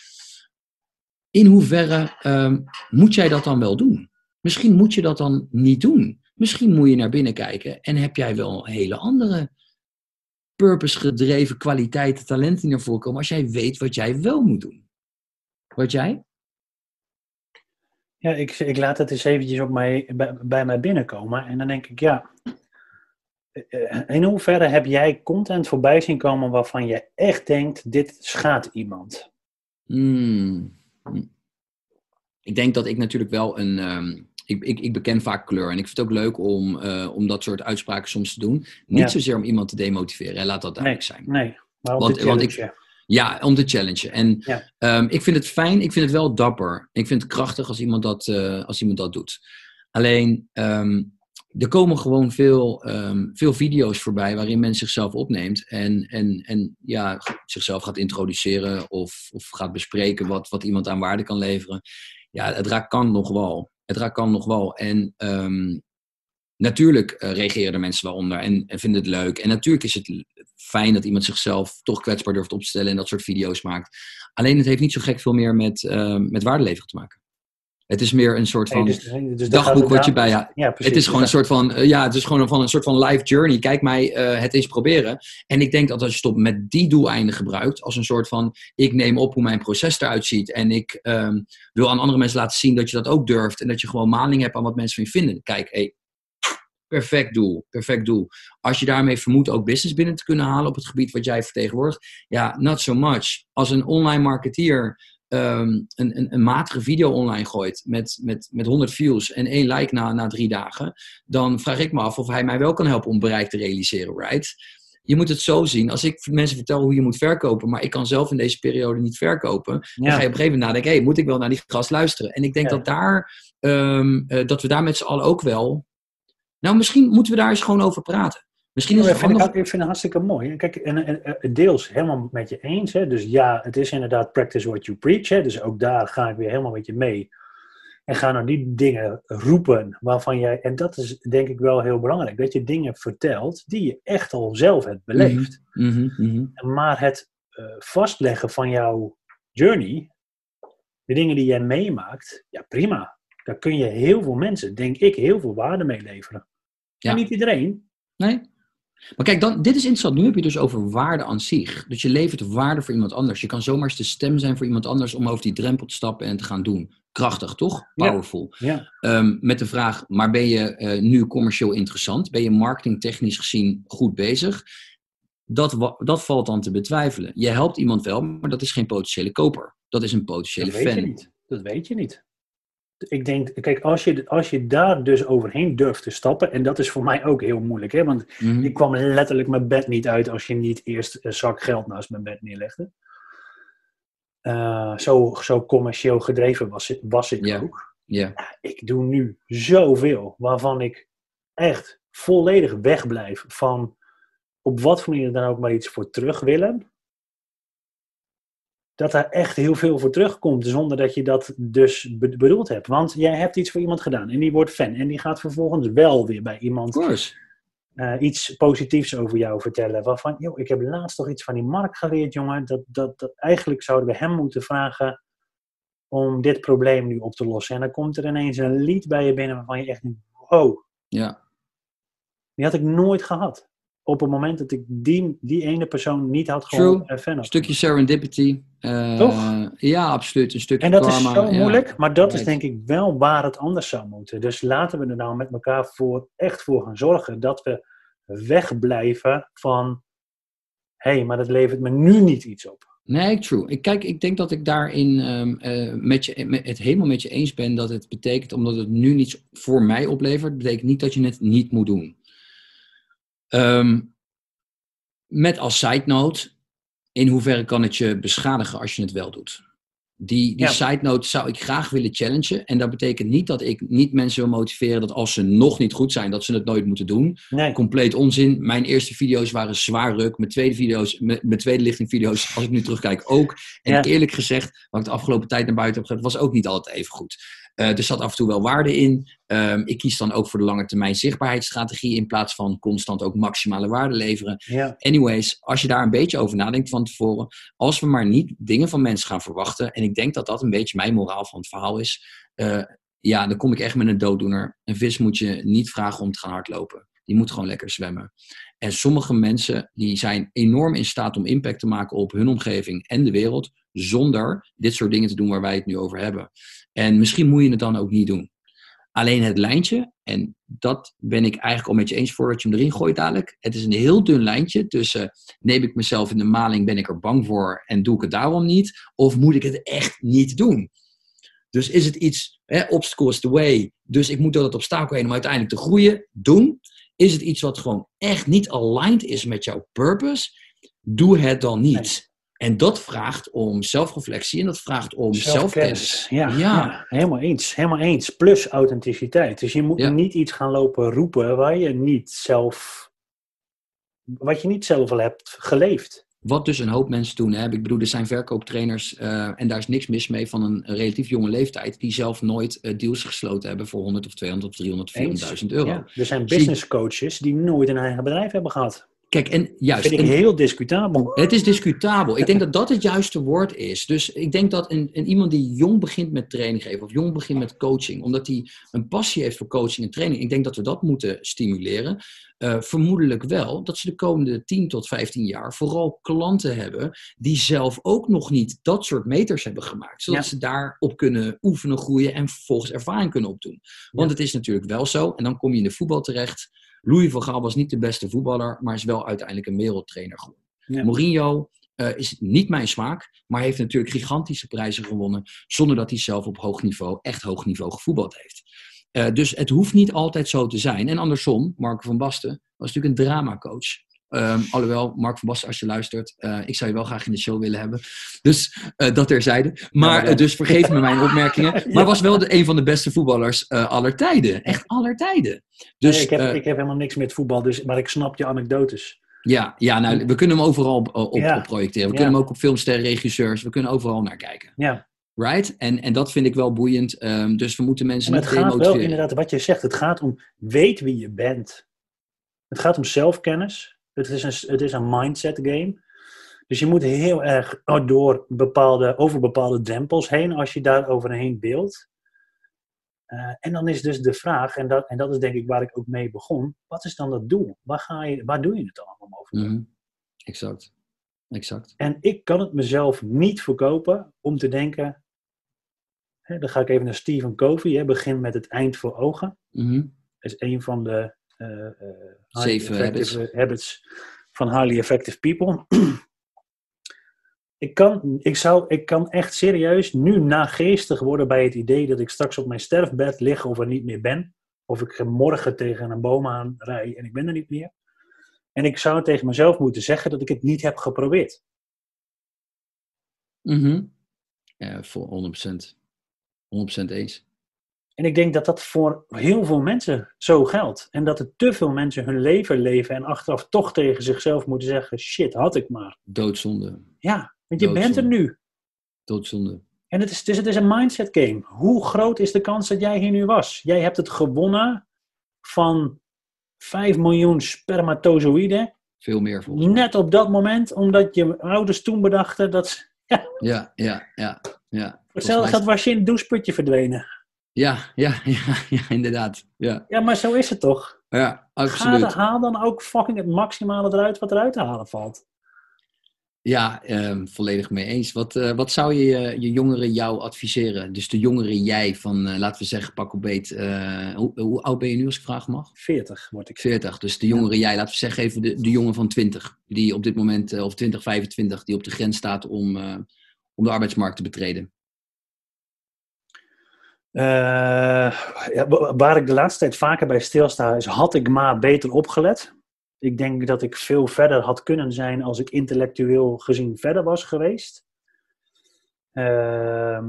In hoeverre ehm, moet jij dat dan wel doen? Misschien moet je dat dan niet doen. Misschien moet je naar binnen kijken en heb jij wel hele andere purpose-gedreven kwaliteiten, talenten die naar voren komen als jij weet wat jij wel moet doen. Wat jij? Ja, ik, ik laat het eens eventjes op mij, bij, bij mij binnenkomen. En dan denk ik, ja. eh, In hoeverre heb jij content voorbij zien komen waarvan je echt denkt, dit schaadt iemand? Hmm. Ik denk dat ik natuurlijk wel een. ehm, ik, ik, ik beken vaak kleur en ik vind het ook leuk om, eh, om dat soort uitspraken soms te doen. Niet Ja. zozeer om iemand te demotiveren, hè, laat dat duidelijk zijn. Nee, maar Want- want ik-. Ja, om te challengen. En Ja. ehm, ik vind het fijn, ik vind het wel dapper. Ik vind het krachtig als iemand dat, eh, als iemand dat doet. Alleen, ehm, er komen gewoon veel, ehm, veel video's voorbij waarin men zichzelf opneemt en, en, en ja, zichzelf gaat introduceren of, of gaat bespreken wat, wat iemand aan waarde kan leveren. Ja, het raakt kan nog wel. Het raakt kan nog wel. En natuurlijk uh, reageren er mensen wel onder en, en, vinden het leuk. En natuurlijk is het fijn dat iemand zichzelf toch kwetsbaar durft op te stellen en dat soort video's maakt. Alleen het heeft niet zo gek veel meer met, uh, met waardelevering te maken. Het is meer een soort van dus, dus dagboek wat je bij ja, ja precies, het is gewoon een soort van uh, ja, het is gewoon van een soort van life journey. Kijk mij uh, het eens proberen. En ik denk dat als je het met die doeleinden gebruikt, als een soort van ik neem op hoe mijn proces eruit ziet en ik um, wil aan andere mensen laten zien dat je dat ook durft en dat je gewoon maling hebt aan wat mensen van je vinden. Kijk, hey, perfect doel, perfect doel. Als je daarmee vermoedt ook business binnen te kunnen halen op het gebied wat jij vertegenwoordigt, ja, not so much. Als een online marketeer um, een, een, een, matige video online gooit met, met, met 100 views en één like na, na drie dagen, dan vraag ik me af of hij mij wel kan helpen om bereik te realiseren, right? Je moet het zo zien. Als ik mensen vertel hoe je moet verkopen, maar ik kan zelf in deze periode niet verkopen, dan ga je op een gegeven moment nadenken, hey, moet ik wel naar die gast luisteren? En ik denk dat, daar, um, uh, dat we daar met z'n allen ook wel, nou misschien moeten we daar eens gewoon over praten. Misschien is het vind ik, ik vind het hartstikke mooi. Kijk, en, en, deels helemaal met je eens. Hè? Dus ja, het is inderdaad practice what you preach. Hè? Dus ook daar ga ik weer helemaal met je mee. En ga nou die dingen roepen waarvan jij... En dat is denk ik wel heel belangrijk. Dat je dingen vertelt die je echt al zelf hebt beleefd. Mm -hmm, Maar het uh, vastleggen van jouw journey... De dingen die jij meemaakt, ja prima. Daar kun je heel veel mensen, denk ik, heel veel waarde mee leveren. Ja. En niet iedereen. Nee. Maar kijk, dan, dit is interessant. Nu heb je dus over waarde aan zich. Dus je levert waarde voor iemand anders. Je kan zomaar eens de stem zijn voor iemand anders om over die drempel te stappen en te gaan doen. Krachtig, toch? Powerful. Ja. Um, met de vraag, maar ben je uh, nu commercieel interessant? Ben je marketingtechnisch gezien goed bezig? Dat, dat valt dan te betwijfelen. Je helpt iemand wel, maar dat is geen potentiële koper. Dat is een potentiële dat fan. Weet je niet. Dat weet je niet ik denk, kijk, als je, als je daar dus overheen durft te stappen, en dat is voor mij ook heel moeilijk, hè, want Mhm. ik kwam letterlijk mijn bed niet uit als je niet eerst een zak geld naast mijn bed neerlegde. Eh, zo, zo commercieel gedreven was, was ik ook. Ja. Ja, ik doe nu zoveel waarvan ik echt volledig wegblijf van op wat voor manier dan ook maar iets voor terug willen. Dat daar echt heel veel voor terugkomt zonder dat je dat dus be- bedoeld hebt. Want jij hebt iets voor iemand gedaan en die wordt fan en die gaat vervolgens wel weer bij iemand eh, iets positiefs over jou vertellen. Waarvan, joh, ik heb laatst toch iets van die Mark geleerd, jongen. Dat, dat, dat, eigenlijk zouden we hem moeten vragen om dit probleem nu op te lossen. En dan komt er ineens een lied bij je binnen waarvan je echt denkt, wow, Ja. die had ik nooit gehad. Op het moment dat ik die, die ene persoon niet had True. gewoon fan Een had. stukje serendipity. Eh, Toch? Ja, absoluut. Een stukje En dat karma. is zo ja. moeilijk, maar dat is denk ik wel waar het anders zou moeten. Dus laten we er nou met elkaar voor, echt voor gaan zorgen dat we wegblijven van, hé, hey, maar dat levert me nu niet iets op. Nee, true. Ik, kijk, ik denk dat ik daarin ehm, eh, met je, met, het helemaal met je eens ben dat het betekent, omdat het nu niets voor mij oplevert, betekent niet dat je het niet moet doen. Ehm, met als side note, in hoeverre kan het je beschadigen als je het wel doet? Die, die Ja. side note zou ik graag willen challengen. En dat betekent niet dat ik niet mensen wil motiveren dat als ze nog niet goed zijn, dat ze het nooit moeten doen. Nee, Compleet onzin. Mijn eerste video's waren zwaar ruk. Mijn tweede, video's, mijn, mijn tweede lichtingvideo's, als ik nu terugkijk, ook. En Ja. eerlijk gezegd, wat ik de afgelopen tijd naar buiten heb gezet, was ook niet altijd even goed. Eh, er zat af en toe wel waarde in. Ehm, ik kies dan ook voor de lange termijn zichtbaarheidsstrategie in plaats van constant ook maximale waarde leveren. ja, Anyways, als je daar een beetje over nadenkt van tevoren, als we maar niet dingen van mensen gaan verwachten, en ik denk dat dat een beetje mijn moraal van het verhaal is, eh, ja, dan kom ik echt met een dooddoener. Een vis moet je niet vragen om te gaan hardlopen. Die moet gewoon lekker zwemmen. En sommige mensen die zijn enorm in staat om impact te maken op hun omgeving en de wereld, zonder dit soort dingen te doen waar wij het nu over hebben. En misschien moet je het dan ook niet doen. Alleen het lijntje, en dat ben ik eigenlijk al met je eens voordat je hem erin gooit dadelijk. Het is een heel dun lijntje tussen neem ik mezelf in de maling, ben ik er bang voor en doe ik het daarom niet? Of moet ik het echt niet doen? Dus is het iets, hè, obstacle is the way, dus ik moet door dat obstakel heen om uiteindelijk te groeien, doen? Is het iets wat gewoon echt niet aligned is met jouw purpose? Doe het dan niet. En dat vraagt om zelfreflectie en dat vraagt om zelfkennis. Ja, ja. helemaal eens. Helemaal eens. Plus authenticiteit. Dus je moet niet iets gaan lopen roepen waar je niet zelf, wat je niet zelf al hebt geleefd. Wat dus een hoop mensen doen. Hè? Ik bedoel, er zijn verkooptrainers uh, en daar is niks mis mee van een relatief jonge leeftijd. Die zelf nooit uh, deals gesloten hebben voor 100 of 200 of 300 of 400.000 euro. Ja, er zijn business coaches die nooit een eigen bedrijf hebben gehad. Kijk, en juist. Vind ik heel discutabel. Het is discutabel. Ik denk dat dat het juiste woord is. Dus ik denk dat een, een, iemand die jong begint met training geven of jong begint met coaching, omdat hij een passie heeft voor coaching en training, ik denk dat we dat moeten stimuleren. Uh, vermoedelijk wel dat ze de komende 10 tot 15 jaar vooral klanten hebben die zelf ook nog niet dat soort meters hebben gemaakt. Zodat ze daarop kunnen oefenen, groeien en vervolgens ervaring kunnen opdoen. Want het is natuurlijk wel zo, en dan kom je in de voetbal terecht. Louis van Gaal was niet de beste voetballer, maar is wel uiteindelijk een wereldtrainer geworden. Mourinho uh, is niet mijn smaak, maar heeft natuurlijk gigantische prijzen gewonnen zonder dat hij zelf op hoog niveau, echt hoog niveau gevoetbald heeft. Uh, dus het hoeft niet altijd zo te zijn. En andersom, Marco van Basten was natuurlijk een dramacoach. Um, alhoewel, Mark van Basten, als je luistert, uh, ik zou je wel graag in de show willen hebben. Dus uh, dat terzijde. Maar, ja, dus vergeef me mijn opmerkingen. (laughs) Maar was wel de, een van de beste voetballers aller tijden. Echt aller tijden. Dus, nee, ik, heb, ik heb helemaal niks met voetbal, dus, maar ik snap je anekdotes. Ja, ja nou, we kunnen hem overal op, op, ja. op projecteren. We kunnen hem ook op filmsterren, regisseurs. We kunnen overal naar kijken. Ja. Right? En, en dat vind ik wel boeiend. Um, dus we moeten mensen niet demotiveren. Het gaat wel inderdaad, wat je zegt, het gaat om weet wie je bent. Het gaat om zelfkennis. Het is een, het is een mindset game. Dus je moet heel erg door bepaalde, over bepaalde drempels heen als je daar overheen beeldt. Uh, en dan is dus de vraag, en dat, en dat is denk ik waar ik ook mee begon, wat is dan dat doel? Waar, ga je, waar doe je het allemaal over? Mm -hmm. Exact. exact. En ik kan het mezelf niet verkopen om te denken, hè, dan ga ik even naar Stephen Covey, hè, begin met het eind voor ogen. Mm -hmm. Dat is een van de Zeven habits. habits van highly effective people. ik, kan, ik, zou, ik kan echt serieus nu nageestig worden bij het idee dat ik straks op mijn sterfbed lig of er niet meer ben. Of ik morgen tegen een boom aan rij en ik ben er niet meer. En ik zou tegen mezelf moeten zeggen dat ik het niet heb geprobeerd. Mm -hmm. Ja, voor 100%. 100% eens. En ik denk dat dat voor heel veel mensen zo geldt. En dat er te veel mensen hun leven leven en achteraf toch tegen zichzelf moeten zeggen: shit, had ik maar. Doodzonde. Ja, want je Doodzonde. bent er nu. Doodzonde. En het is, dus het is een mindset game. Hoe groot is de kans dat jij hier nu was? Jij hebt het gewonnen van 5 miljoen spermatozoïden. Veel meer volgens mij. Net op dat moment, omdat je ouders toen bedachten dat. (laughs) Ja, ja, ja. ja, ja. Hetzelfde geld was je in het doucheputje verdwenen. Ja, ja, (laughs) ja, ja, inderdaad. Ja. ja, maar zo is het toch? Ja, absoluut. Ga, haal dan ook fucking het maximale eruit wat eruit te halen valt. Ja, eh, volledig mee eens. Wat, uh, wat zou je je jongeren jou adviseren? Dus de jongeren jij van, uh, laten we zeggen, pak op beet. Hoe, hoe, oud ben je nu als ik vragen mag? 40 word ik. 40. Dus de jongeren jij, laten we zeggen even de, de jongen van 20. Die op dit moment, of 20, 25, die op de grens staat om, om de arbeidsmarkt te betreden. Uh, ja, waar ik de laatste tijd vaker bij stilsta is, had ik maar beter opgelet. Ik denk dat ik veel verder had kunnen zijn als ik intellectueel gezien verder was geweest. Uh,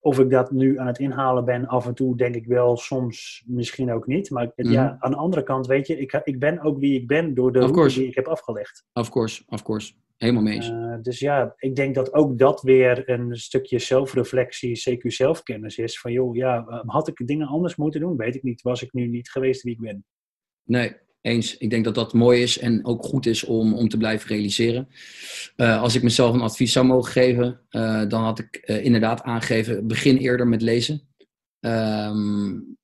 of ik dat nu aan het inhalen ben, af en toe denk ik wel, soms misschien ook niet. Maar mm. ja, aan de andere kant, weet je, ik, ik ben ook wie ik ben door de route die ik heb afgelegd. Of course, of course. Helemaal mee eens. Uh, dus ja, ik denk dat ook dat weer een stukje zelfreflectie, CQ zelfkennis is. Van joh, ja, had ik dingen anders moeten doen? Weet ik niet. Was ik nu niet geweest wie ik ben? Nee, eens. Ik denk dat dat mooi is en ook goed is om, om te blijven realiseren. Uh, als ik mezelf een advies zou mogen geven, uh, dan had ik inderdaad aangegeven, begin eerder met lezen. Um,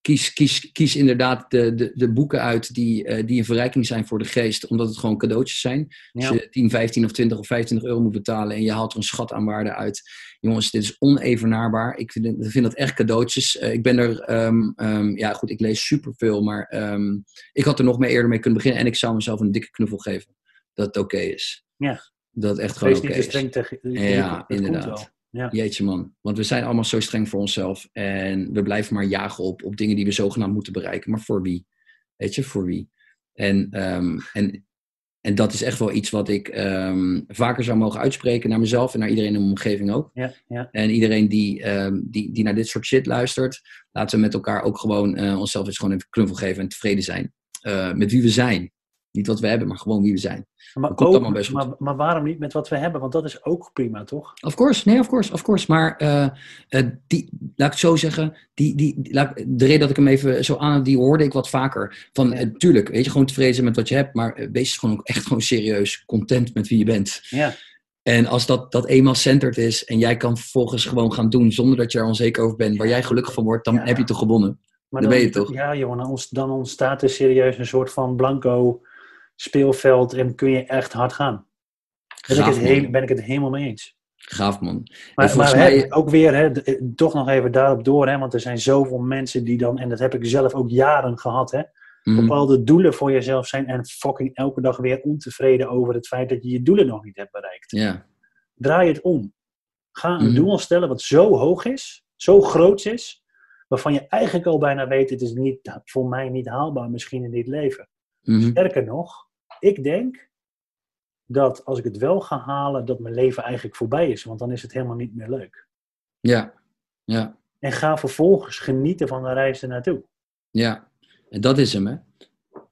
kies, kies, kies inderdaad de, de, de boeken uit die, uh, die een verrijking zijn voor de geest, omdat het gewoon cadeautjes zijn. Ja. Als je 10, 15 of 20 of 25 euro moet betalen en je haalt er een schat aan waarde uit. Jongens, dit is onevenaarbaar. Ik vind, ik vind dat echt cadeautjes. Uh, ik ben er, um, um, ja goed, ik lees superveel, maar um, ik had er nog meer eerder mee kunnen beginnen en ik zou mezelf een dikke knuffel geven. Dat het oké okay is. Ja. Dat het echt gewoon oké okay is. Tegen, ja, inderdaad. Ja. Jeetje man. Want we zijn allemaal zo streng voor onszelf. En we blijven maar jagen op, op dingen die we zogenaamd moeten bereiken. Maar voor wie? Weet je, voor wie? En, um, en En dat is echt wel iets wat ik ehm, vaker zou mogen uitspreken naar mezelf en naar iedereen in mijn omgeving ook. Ja, ja. En iedereen die, ehm, die, die naar dit soort shit luistert, laten we met elkaar ook gewoon eh, onszelf eens gewoon even knuffel geven en tevreden zijn. Uh, met wie we zijn. Niet wat we hebben, maar gewoon wie we zijn. Maar, ook, maar, maar, waarom niet met wat we hebben? Want dat is ook prima, toch? Of course, nee, of course, of course. Maar uh, uh, die, laat ik het zo zeggen, die, die, laat, de reden dat ik hem even zo aan die hoorde ik wat vaker. Van, ja. uh, tuurlijk, weet je, gewoon tevreden met wat je hebt, maar wees gewoon ook echt gewoon serieus content met wie je bent. Ja. En als dat, dat eenmaal centered is en jij kan vervolgens gewoon gaan doen zonder dat je er onzeker over bent, waar jij gelukkig van wordt, dan ja. heb je toch gewonnen. Maar dan, dan, ben je toch? Ja, jongen, dan ontstaat er serieus een soort van blanco speelveld en kun je echt hard gaan. Ben, Gaaf, ik, het heel, ben ik het helemaal mee eens. Gaaf man. Maar, maar mij... hè, ook weer, hè, toch nog even daarop door, hè, want er zijn zoveel mensen die dan, en dat heb ik zelf ook jaren gehad, hè, mm. bepaalde doelen voor jezelf zijn en fucking elke dag weer ontevreden over het feit dat je je doelen nog niet hebt bereikt. Ja. Draai het om. Ga een mm. doel stellen wat zo hoog is, zo groot is, waarvan je eigenlijk al bijna weet, het is niet, voor mij niet haalbaar misschien in dit leven. Mm. Sterker nog, ik denk dat als ik het wel ga halen, dat mijn leven eigenlijk voorbij is. Want dan is het helemaal niet meer leuk. Ja, ja. En ga vervolgens genieten van de reis ernaartoe. Ja, en dat is hem, hè.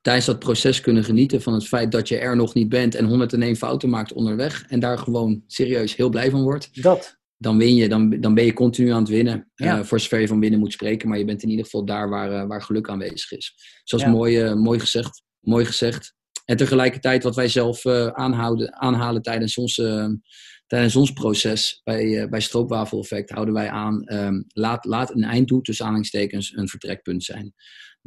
Tijdens dat proces kunnen genieten van het feit dat je er nog niet bent en 101 fouten maakt onderweg. En daar gewoon serieus heel blij van wordt. Dat. Dan win je, dan, dan ben je continu aan het winnen. Ja. Uh, voor zover je van binnen moet spreken. Maar je bent in ieder geval daar waar, uh, waar geluk aanwezig is. Ja. mooi, uh, mooi gezegd. Mooi gezegd. En tegelijkertijd wat wij zelf uh, aanhouden, aanhalen tijdens ons, uh, tijdens ons proces bij, uh, bij stroopwafel-effect houden wij aan, um, laat, laat een einddoel tussen aanhalingstekens een vertrekpunt zijn.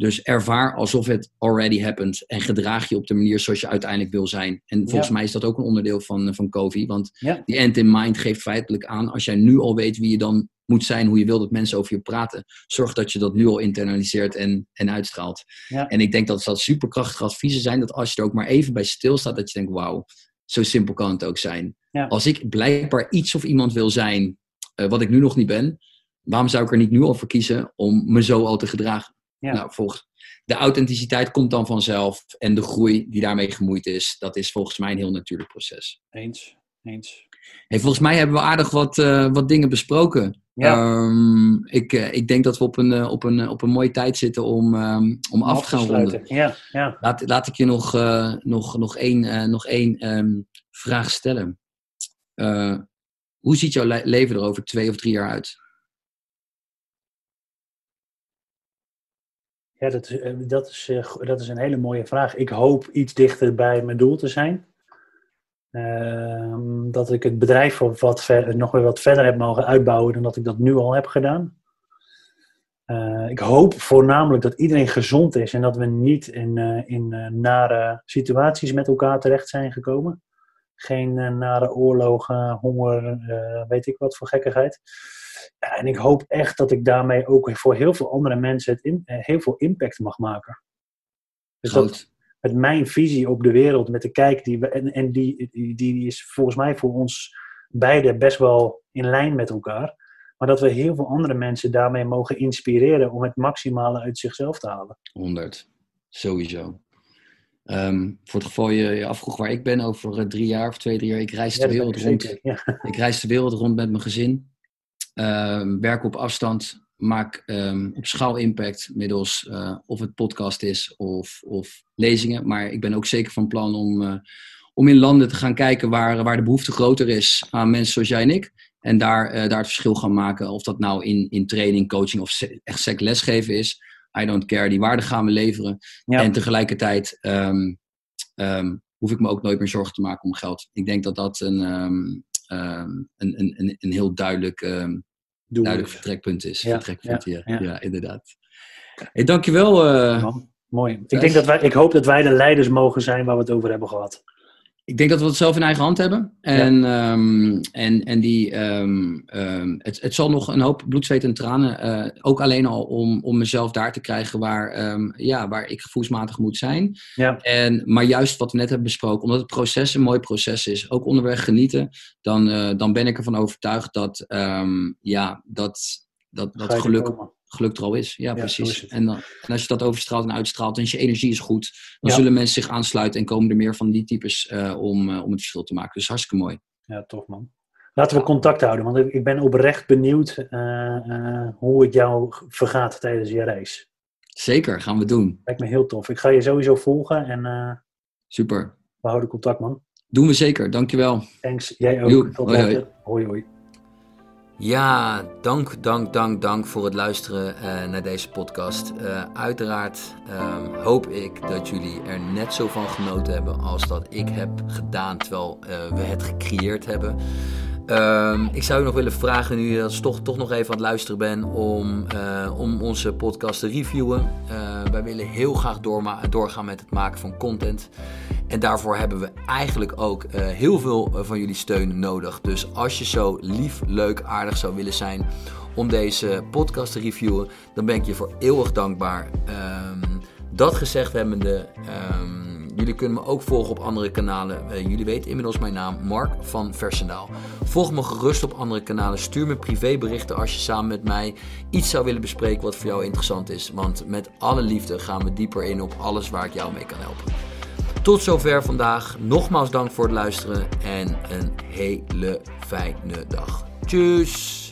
Dus ervaar alsof het already happened en gedraag je op de manier zoals je uiteindelijk wil zijn. En volgens ja. mij is dat ook een onderdeel van, van COVID, want ja. die end in mind geeft feitelijk aan, als jij nu al weet wie je dan moet zijn, hoe je wil dat mensen over je praten. Zorg dat je dat nu al internaliseert en, en uitstraalt. Ja. En ik denk dat dat superkrachtige adviezen zijn, dat als je er ook maar even bij stilstaat, dat je denkt, wauw, zo simpel kan het ook zijn. Als ik blijkbaar iets of iemand wil zijn, uh, wat ik nu nog niet ben, waarom zou ik er niet nu al voor kiezen om me zo al te gedragen? Ja. Nou, volgens de authenticiteit komt dan vanzelf en de groei die daarmee gemoeid is, dat is volgens mij een heel natuurlijk proces. Eens, eens. Hey, volgens mij hebben we aardig wat, uh, wat dingen besproken. Ja. Um, ik, uh, ik denk dat we op een, uh, op een, op een mooie tijd zitten om, um, om af te gaan ronden. Ja, ja. Laat, laat ik je nog, nog, nog één, nog één um, vraag stellen. hoe ziet jouw le leven er over twee of drie jaar uit? Ja, dat, dat, is, dat is een hele mooie vraag. Ik hoop iets dichter bij mijn doel te zijn. Uh, dat ik het bedrijf wat nog weer wat verder heb mogen uitbouwen dan dat ik dat nu al heb gedaan. Uh, ik hoop voornamelijk dat iedereen gezond is en dat we niet in, in nare situaties met elkaar terecht zijn gekomen. Geen nare oorlogen, honger, weet ik wat voor gekkigheid. Ja, en ik hoop echt dat ik daarmee ook voor heel veel andere mensen het in, heel veel impact mag maken. Dus dat, met mijn visie op de wereld, met de kijk die we. En, en die, die, die is volgens mij voor ons beiden best wel in lijn met elkaar. Maar dat we heel veel andere mensen daarmee mogen inspireren om het maximale uit zichzelf te halen. 100, sowieso. Um, voor het geval je je afvroeg waar ik ben over uh, drie jaar of twee, drie jaar. Ik reis de wereld rond. Ja. Ik reis de wereld rond met mijn gezin. Uh, werk op afstand maak um, op schaal impact middels uh, of het podcast is of, of lezingen. Maar ik ben ook zeker van plan om, uh, om in landen te gaan kijken waar, waar de behoefte groter is aan mensen zoals jij en ik. En daar, uh, daar het verschil gaan maken. Of dat nou in, in training, coaching of echt sec lesgeven is. I don't care. Die waarde gaan we leveren. Ja. En tegelijkertijd um, um, hoef ik me ook nooit meer zorgen te maken om geld. Ik denk dat dat een, een, een, een, een heel duidelijk Doe duidelijk vertrekpunt is. Ja, vertrekpunt, ja, ja, inderdaad. Hey, dankjewel. Uh, mooi. Ik, denk dat wij, ik hoop dat wij de leiders mogen zijn waar we het over hebben gehad. Ik denk dat we het zelf in eigen hand hebben. En, ja. um, en, en die, um, um, het, het zal nog een hoop bloed, zweet en tranen. Uh, ook alleen al om, om mezelf daar te krijgen waar, ja, waar ik gevoelsmatig moet zijn. Ja. En, maar juist wat we net hebben besproken, omdat het proces een mooi proces is, ook onderweg genieten, dan, uh, dan ben ik ervan overtuigd dat, ja, dat, dat, dat geluk, geluk er al is. Ja, precies. is. En, dan, en als je dat overstraalt en uitstraalt en je energie is goed, dan Ja. zullen mensen zich aansluiten en komen er meer van die types eh, om, eh, om het verschil te maken. Dus hartstikke mooi. Ja, tof man. Laten we contact houden, want ik- ben oprecht benieuwd eh, hoe het jou vergaat tijdens je reis. Zeker, gaan we doen. Lijkt me heel tof. Ik ga je sowieso volgen en Super. we houden contact man. Doen we zeker, dankjewel. Thanks, jij ook. Tot later. Hoi hoi. Ja, dank, dank, dank, dank voor het luisteren eh, naar deze podcast. Eh, uiteraard ehm, hoop ik dat jullie er net zo van genoten hebben als dat ik heb gedaan terwijl eh, we het gecreëerd hebben. Ehm, ik zou u nog willen vragen, nu je toch, toch nog even aan het luisteren bent, om, eh, om onze podcast te reviewen. Eh, wij willen heel graag doorgaan met het maken van content. En daarvoor hebben we eigenlijk ook eh, heel veel van jullie steun nodig. Dus als je zo lief, leuk, aardig zou willen zijn om deze podcast te reviewen, dan ben ik je voor eeuwig dankbaar. Ehm, dat gezegd hebbende, ehm jullie kunnen me ook volgen op andere kanalen. Eh, jullie weten inmiddels mijn naam, Mark van Versendaal. Volg me gerust op andere kanalen. Stuur me privéberichten als je samen met mij iets zou willen bespreken wat voor jou interessant is. Want met alle liefde gaan we dieper in op alles waar ik jou mee kan helpen. Tot zover vandaag. Nogmaals dank voor het luisteren en een hele fijne dag. Tjus!